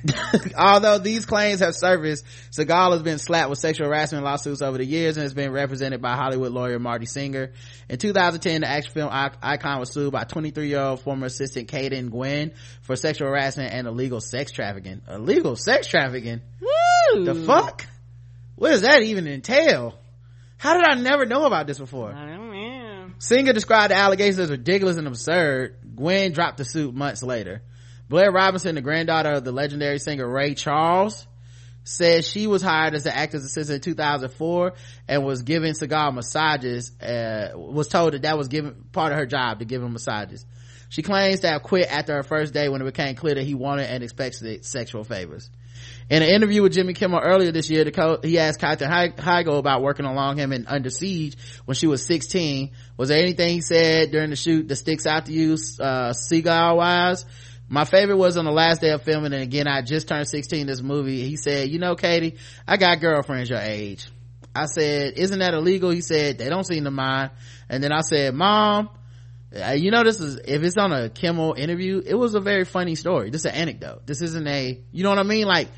[laughs] Although these claims have surfaced, Seagal has been slapped with sexual harassment lawsuits over the years and has been represented by Hollywood lawyer Marty Singer. In 2010, the action film icon was sued by 23-year-old former assistant Kaden Gwynn for sexual harassment and illegal sex trafficking. Illegal sex trafficking? Woo! The fuck? What does that even entail? How did I never know about this before? I don't know. Singer described the allegations as ridiculous and absurd. Gwen dropped the suit months later. Blair Robinson, the granddaughter of the legendary singer Ray Charles, says she was hired as an actor's assistant in 2004 and was giving Seagal massages, uh, was told that that was given part of her job to give him massages. She claims to have quit after her first day when it became clear that he wanted and expected sexual favors. In an interview with Jimmy Kimmel earlier this year, co- he asked Katherine Heigl about working along him in Under Siege when she was 16. Was there anything he said during the shoot that sticks out to you, uh, Seagal wise? My favorite was on the last day of filming, and again, I just turned 16 this movie. He said, you know, Katie, I got girlfriends your age. I said, isn't that illegal? He said, they don't seem to mind. And then I said, mom, uh, you know, this is, if it's on a Kimmel interview, it was a very funny story. This is an anecdote. This isn't a, you know what I mean? Like,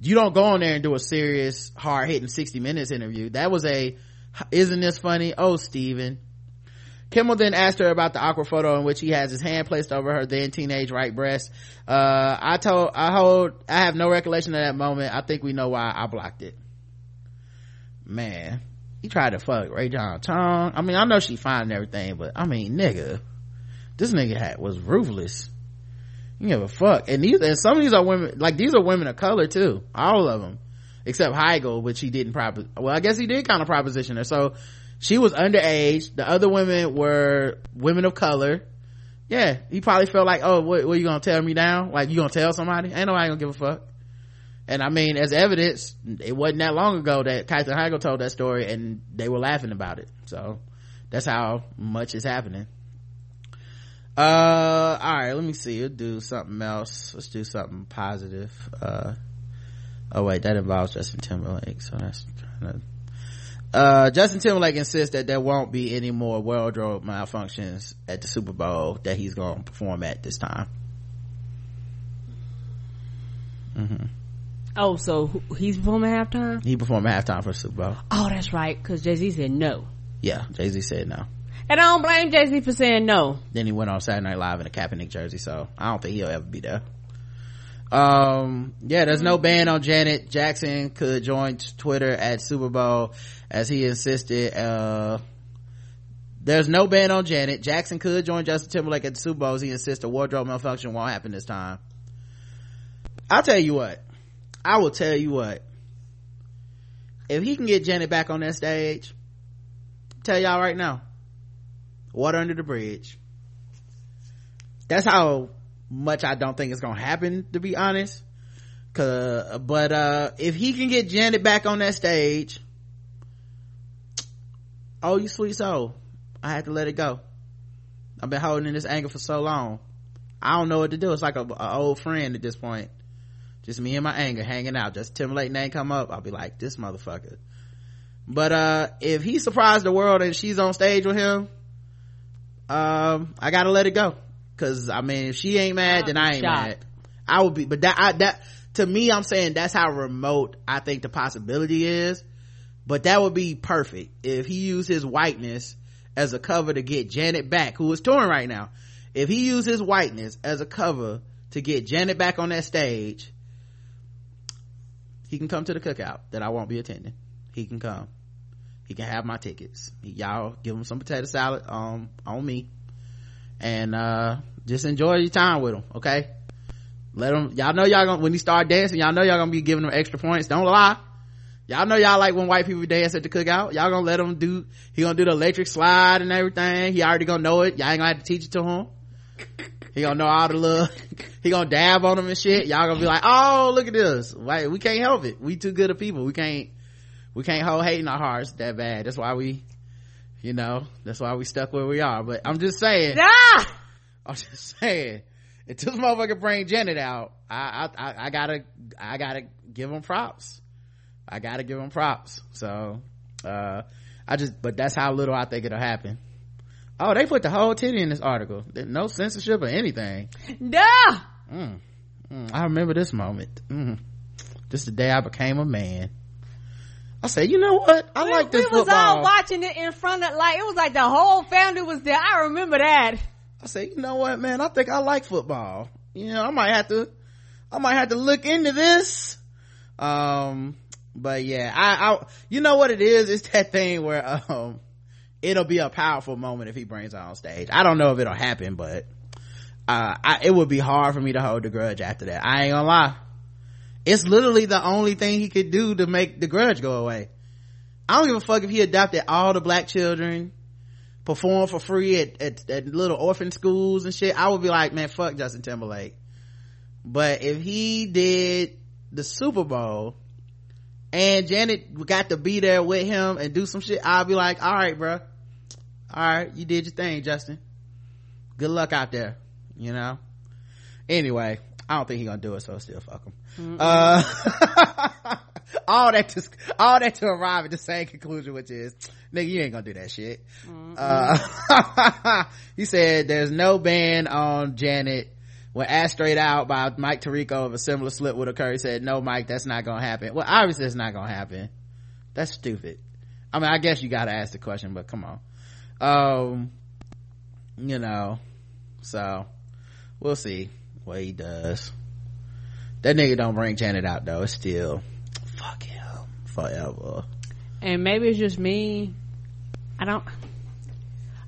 you don't go on there and do a serious, hard hitting 60 minutes interview. That was a, isn't this funny? Oh, Steven. Kimmel then asked her about the awkward photo in which he has his hand placed over her then teenage right breast. Uh, I told, I hold, I have no recollection of that moment. I think we know why I blocked it. Man, he tried to fuck Rae Dawn Chong. I mean, I know she fine and everything, but I mean, nigga, this nigga had, was ruthless. You give a fuck. And these, and some of these are women, like these are women of color too. All of them. Except Heigl, which he didn't propose. Well, I guess he did kind of proposition her. So, she was underage. The other women were women of color. Yeah, he probably felt like, oh, what, what you gonna tell me now? Like, you gonna tell somebody? Ain't nobody gonna give a fuck. And I mean, as evidence, it wasn't that long ago that Katherine Heigl told that story and they were laughing about it. So, that's how much is happening. Uh, alright, let me see. We'll do something else. Let's do something positive. Uh, oh wait, that involves Justin Timberlake, so that's kind of uh, Justin Timberlake insists that there won't be any more wardrobe malfunctions at the Super Bowl that he's going to perform at this time. Mm-hmm. Oh, so he's performing halftime? He performed halftime for the Super Bowl. Oh, that's right, because Jay Z said no. Yeah, Jay Z said no. And I don't blame Jay Z for saying no. Then he went on Saturday Night Live in a Kaepernick jersey, so I don't think he'll ever be there. Um, yeah, there's no ban on Janet Jackson could join Twitter at Super Bowl as he insisted. Uh, there's no ban on Janet. Jackson could join Justin Timberlake at the Super Bowl as he insists a wardrobe malfunction won't happen this time. I'll tell you what. I will tell you what. If he can get Janet back on that stage, tell y'all right now, water under the bridge. That's how much I don't think it's gonna happen, to be honest. But, uh, if he can get Janet back on that stage, oh, you sweet soul. I had to let it go. I've been holding in this anger for so long. I don't know what to do. It's like a, a old friend at this point. Just me and my anger hanging out. Just Timberlake name come up, I'll be like, this motherfucker. But, uh, if he surprised the world and she's on stage with him, um, I gotta let it go. Cause, I mean, if she ain't mad, then I ain't Shocked. mad. I would be, but that, I, that, to me, I'm saying that's how remote I think the possibility is. But that would be perfect if he used his whiteness as a cover to get Janet back, who is touring right now. If he used his whiteness as a cover to get Janet back on that stage, he can come to the cookout that I won't be attending. He can come. He can have my tickets. Y'all give him some potato salad, um, on me. And, uh, just enjoy your time with him, okay? Let him, y'all know y'all gonna, when he start dancing, y'all know y'all gonna be giving him extra points. Don't lie. Y'all know y'all like when white people dance at the cookout. Y'all gonna let him do, he gonna do the electric slide and everything. He already gonna know it. Y'all ain't gonna have to teach it to him. He gonna know all the little, [laughs] he gonna dab on them and shit. Y'all gonna be like, oh, look at this. Wait, we can't help it. We too good of people. We can't, we can't hold hate in our hearts that bad. That's why we, you know, that's why we stuck where we are. But I'm just saying, Ah! [laughs] I'm just saying, until this motherfucker bring Janet out, I, I, I, gotta, I gotta give him props. I gotta give him props. So, uh, I just, but that's how little I think it'll happen. Oh, they put the whole titty in this article. No censorship or anything. Duh! Mm. Mm, I remember this moment. Mm. Just the day I became a man. I said, you know what? I like this football. we was football. all watching it in front of like it was like the whole family was there. I remember that. I said, you know what, man? I think I like football. You know, I might have to, I might have to look into this. Um, but yeah, I, I, you know what it is? It's that thing where, um, it'll be a powerful moment if he brings her on stage. I don't know if it'll happen, but, uh, I, it would be hard for me to hold the grudge after that. I ain't gonna lie. It's literally the only thing he could do to make the grudge go away. I don't give a fuck if he adopted all the black children, perform for free at, at, at little orphan schools and shit. I would be like, man, fuck Justin Timberlake. But if he did the Super Bowl and Janet got to be there with him and do some shit, I'll be like, all right, bro. All right, you did your thing, Justin. Good luck out there, you know? Anyway, I don't think he gonna do it, so still fuck him. Uh, [laughs] all that to, all that to arrive at the same conclusion, which is, nigga, you ain't gonna do that shit. Uh, [laughs] he said there's no ban on Janet. When asked straight out by Mike Tirico if a similar slip would occur, he said, no, Mike, that's not gonna happen. Well, obviously it's not gonna happen. That's stupid. I mean, I guess you gotta ask the question, but come on. Um, you know, so we'll see what he does. That nigga don't bring Janet out though. It's still, fuck him forever. And maybe it's just me. I don't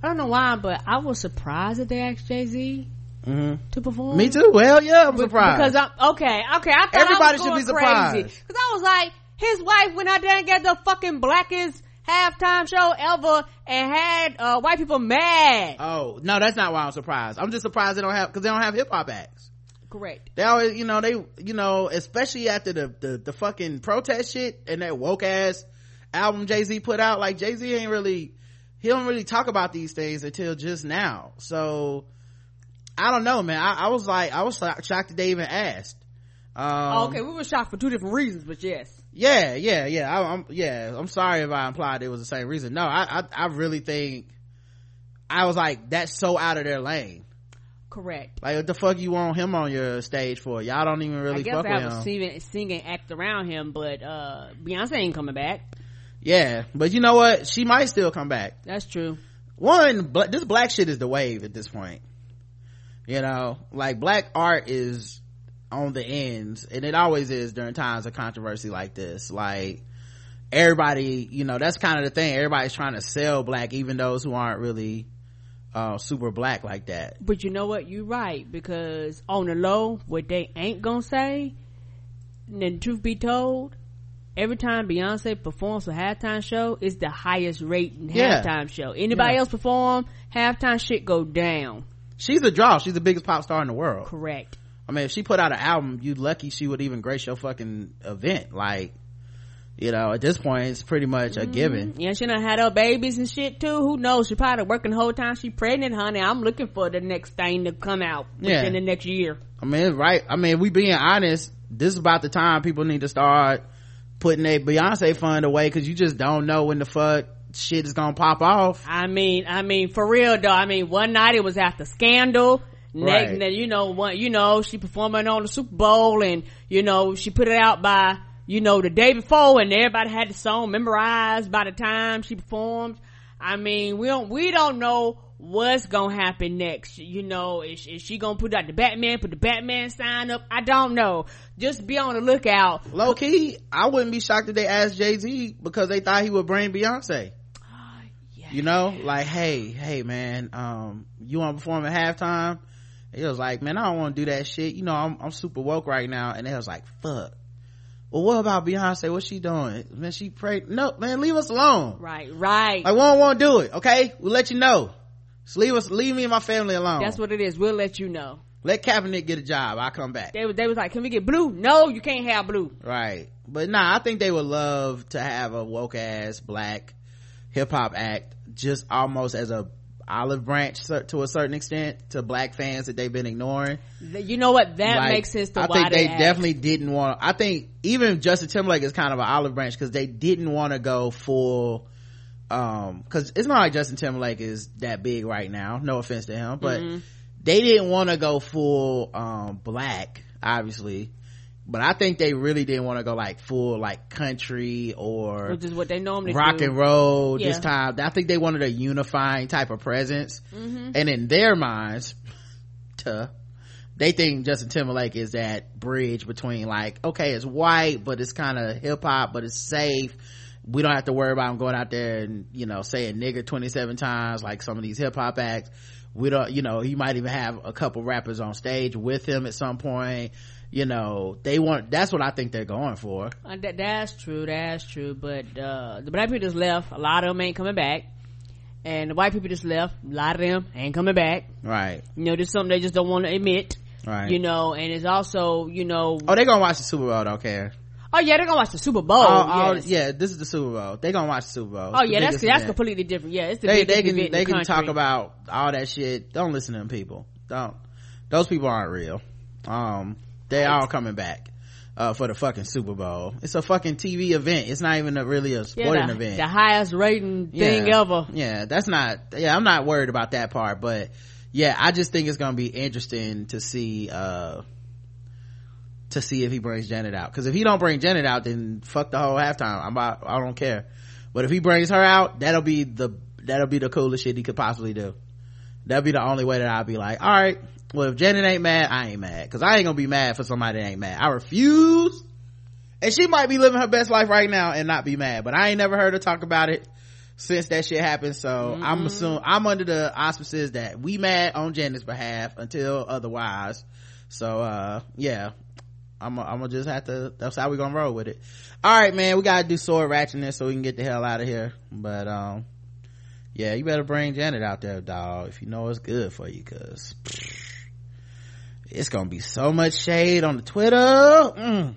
I don't know why, but I was surprised that they asked Jay Z hmm to perform. Me too. Well, yeah, I'm surprised. Because I'm okay, okay. I thought Everybody I should be surprised. Because I was like, his wife went out there and got the fucking blackest halftime show ever and had uh, white people mad. oh no, that's not why I'm surprised. I'm just surprised they don't have because they don't have hip hop acts. Correct. They always, you know, they, you know, especially after the, the, the fucking protest shit and that woke ass album Jay-Z put out, like Jay-Z ain't really, he don't really talk about these things until just now. So, I don't know, man. I, I was like, I was shocked that they even asked. Um, okay, we were shocked for two different reasons, but yes. yeah, yeah, yeah. I, I'm, yeah, I'm sorry if I implied it was the same reason. No, I, I, I really think, I was like, that's so out of their lane. Correct. Like, what the fuck you want him on your stage for? Y'all don't even really I guess fuck I with him. singing, singing act around him, but uh Beyonce ain't coming back. Yeah, but you know what? She might still come back. That's true. one bla- this black shit is the wave at this point you know like black art is on the ends and it always is during times of controversy like this like everybody you know that's kind of the thing everybody's trying to sell black even those who aren't really uh, super black like that But you know what? You're right because on the low, what they ain't gonna say, and then truth be told, every time Beyonce performs a halftime show, it's the highest rating Yeah. halftime show. Anybody Yeah. else perform halftime shit go down. she's a draw she's the biggest pop star in the world Correct. I mean, if she put out an album, you lucky she would even grace your fucking event. Like, you know, at this point, it's pretty much a given. Mm-hmm. Yeah, she done had her babies and shit too. Who knows? She probably working the whole time she pregnant, honey. I'm looking for the next thing to come out Yeah. within the next year. I mean, right? I mean, we being honest, this is about the time people need to start putting their Beyonce fund away because you just don't know when the fuck shit is gonna pop off. I mean, I mean, for real though. I mean, one night it was after Scandal. Next, Right. then, you know, one, you know, she performing on the Super Bowl, and you know, she put it out by, you know, the day before, and everybody had the song memorized by the time she performed. I mean, we don't, we don't know what's gonna happen next. You know, is, is she gonna put out the Batman, put the Batman sign up? I don't know. Just be on the lookout. Low key, I wouldn't be shocked if they asked Jay Z because they thought he would bring Beyonce. You know, like, hey, hey, man, um, you want to perform at halftime? He was like, man, I don't want to do that shit. You know, I'm, I'm super woke right now. And they was like, fuck. Well, what about Beyonce? What's she doing? Man, she prayed. No, man, leave us alone. Right, right. Like, we don't want to do it. Okay. We'll let you know. Just leave us, leave me and my family alone. That's what it is. We'll let you know. Let Kaepernick get a job. I'll come back. They was, they was like, can we get blue? No, you can't have blue. Right. But nah, I think they would love to have a woke ass black hip hop act just almost as a olive branch to a certain extent to black fans that they've been ignoring. You know what? That Like, makes sense I think they definitely didn't want I think even Justin Timberlake is kind of an olive branch because they didn't want to go full um because it's not like Justin Timberlake is that big right now. No offense to him, but Mm-hmm. they didn't want to go full um black, obviously. But I think they really didn't want to go like full like country or which is what they normally rock do. and roll this Yeah. Mm-hmm. time. I think they wanted a unifying type of presence. And in their minds, [laughs] tuh, they think Justin Timberlake is that bridge between like, okay, it's white, but it's kind of hip hop, but it's safe. We don't have to worry about him going out there and, you know, saying nigger 27 times like some of these hip hop acts. We don't, you know, he might even have a couple rappers on stage with him at some point. You know, they want, that's what I think they're going for. Uh, that, that's true. That's true. But uh, the black people just left. A lot of them ain't coming back. And the white people just left. A lot of them ain't coming back. Right. You know, there's something they just don't want to admit. Right. You know, and it's also, you know, Oh, they're gonna watch the Super Bowl. Don't care. oh yeah, they're gonna watch the Super Bowl. All- all- yes. yeah, this is the Super Bowl. They're gonna watch the Super Bowl. Oh It's yeah, that's biggest that's completely different. Yeah, it's the They they can event they the can talk about all that shit. Don't listen to them people. Don't. Those people aren't real. Um, they all coming back. Uh, for the fucking Super Bowl. It's a fucking TV event. It's not even a, really a yeah, sporting the, event. the highest rating thing yeah. ever. Yeah, that's not, yeah, I'm not worried about that part, but yeah, I just think it's gonna be interesting to see, uh, to see if he brings Janet out. Cause if he don't bring Janet out, then fuck the whole halftime. I'm about, I don't care. But if he brings her out, that'll be the, that'll be the coolest shit he could possibly do. That'll be the only way that I'll be like, alright, well if Janet ain't mad, I ain't mad. Cause I ain't gonna be mad for somebody that ain't mad. I refuse. And she might be living her best life right now and not be mad, but I ain't never heard her talk about it since that shit happened. So I'm assuming, I'm under the auspices that we mad on Janet's behalf until otherwise. So, uh, yeah. I'm gonna just have to, that's how we gonna roll with it. Alright, man, we gotta do sword ratchetness so we can get the hell out of here. But, um, yeah, you better bring Janet out there, dog, if you know it's good for you, cause it's gonna be so much shade on the Twitter. Mm.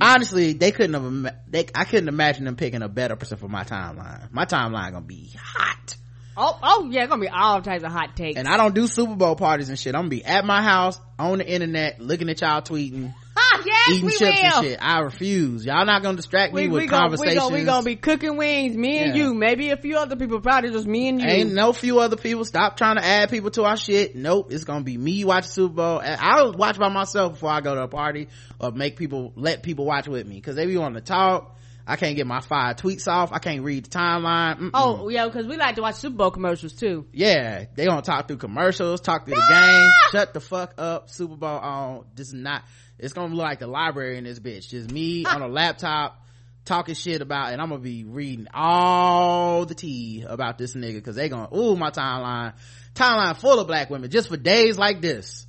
Honestly, they couldn't have, they, I couldn't imagine them picking a better person for my timeline. My timeline gonna be hot. Oh, oh yeah, it's gonna be all types of hot takes. And I don't do Super Bowl parties and shit. I'm gonna be at my house, on the internet, looking at y'all tweeting, [laughs] ah, yes, eating we chips will. and shit. I refuse. Y'all not gonna distract me We, with we, gonna, we, gonna, we gonna be cooking wings, me and Yeah. you, maybe a few other people, probably just me and you. Ain't no few other people. Stop trying to add people to our shit. Nope. It's gonna be me watching Super Bowl. I'll watch by myself before I go to a party or make people, let people watch with me. Cause they be wanting to talk. I can't get my five tweets off. I can't read the timeline. Mm-mm. Oh yeah, because we like to watch Super Bowl commercials too. Yeah, they gonna talk through commercials, talk through the ah! game. Shut the fuck up, Super Bowl on. This is not. It's gonna look like the library in this bitch. Just me ah! on a laptop talking shit about, and I'm gonna be reading all the tea about this nigga because they gonna ooh my timeline, timeline full of black women just for days like this.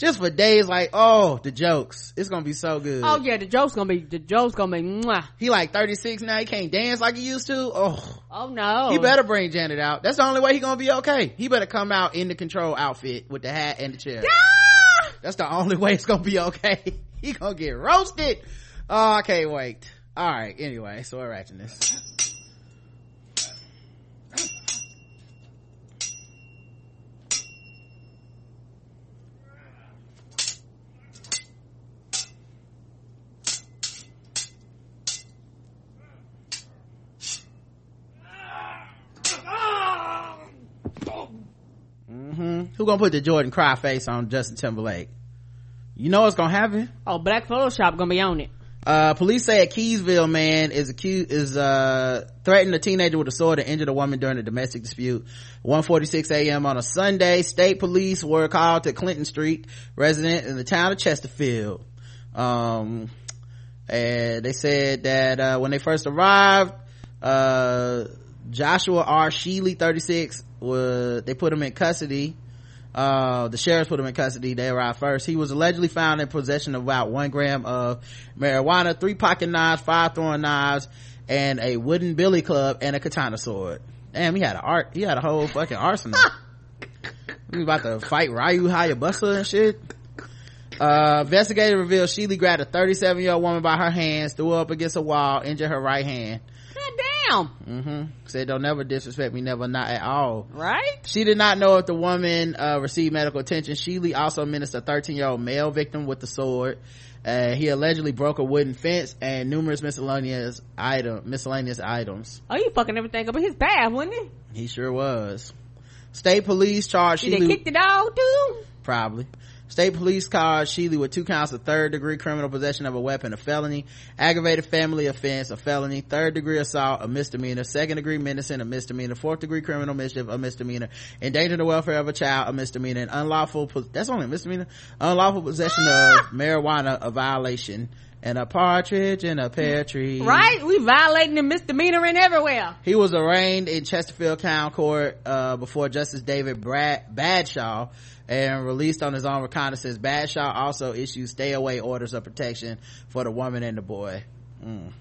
Just for days like oh the jokes, it's gonna be so good. Oh yeah, the joke's gonna be the joke's gonna be. Mwah. He like 36 now. He can't dance like he used to. Oh. Oh no, He better bring Janet out. That's the only way he gonna be okay. He better come out in the control outfit with the hat and the chair. That's the only way it's gonna be okay. [laughs] he gonna get roasted. Oh, I can't wait. All right. Anyway, so we're ratcheting this. hmm Who gonna put the Jordan cry face on Justin Timberlake? You know what's gonna happen. Oh, Black Photoshop gonna be on it. Uh, police say a Keeseville man is accused, is, uh, threatened a teenager with a sword and injured a woman during a domestic dispute. 1.46 a.m. on a Sunday, state police were called to Clinton Street, resident in the town of Chesterfield. Um, and they said that, uh, when they first arrived, uh, Joshua R. Sheely, 36, was, they put him in custody uh the sheriffs put him in custody. They arrived first. He was allegedly found in possession of about one gram of marijuana three pocket knives five throwing knives and a wooden billy club and a katana sword. Damn he had a art he had a whole fucking arsenal. [laughs] Was about to fight ryu hayabusa and shit. Uh investigator revealed sheely grabbed a 37 year old woman by her hands threw her up against a wall injured her right hand God damn, hmm said don't never disrespect me never not at all right? she did not know if the woman uh, received medical attention. Sheely also menaced a 13 year old male victim with the sword. Uh, he allegedly broke a wooden fence and numerous miscellaneous item miscellaneous items. Oh, you fucking everything up in his bath, wasn't he? He sure was. State police charged Did they Sheely kick the dog too? probably. State police charged Sheely with two counts of third degree criminal possession of a weapon, a felony, aggravated family offense, a felony, third degree assault, a misdemeanor, second degree menacing, a misdemeanor, fourth degree criminal mischief, a misdemeanor, endangering the welfare of a child, a misdemeanor, and unlawful, pos- that's only a misdemeanor, unlawful possession of marijuana, a violation, and a partridge in a pear tree. Right? We violating the misdemeanor in everywhere. He was arraigned in Chesterfield County Court uh, before Justice David Brad- Badshaw and released on his own reconnaissance. Badshaw also issued stay away orders of protection for the woman and the boy. Mm.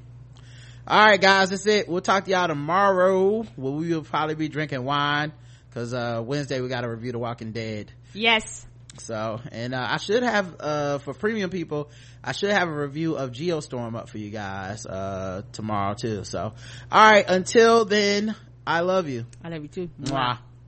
All right, guys, that's it. We'll talk to y'all tomorrow. Well, we will probably be drinking wine because uh, Wednesday we got to review The Walking Dead. Yes. So, and uh, I should have uh, for premium people, I should have a review of Geostorm up for you guys uh, tomorrow too. So, all right, until then, I love you. I love you too. Mwah.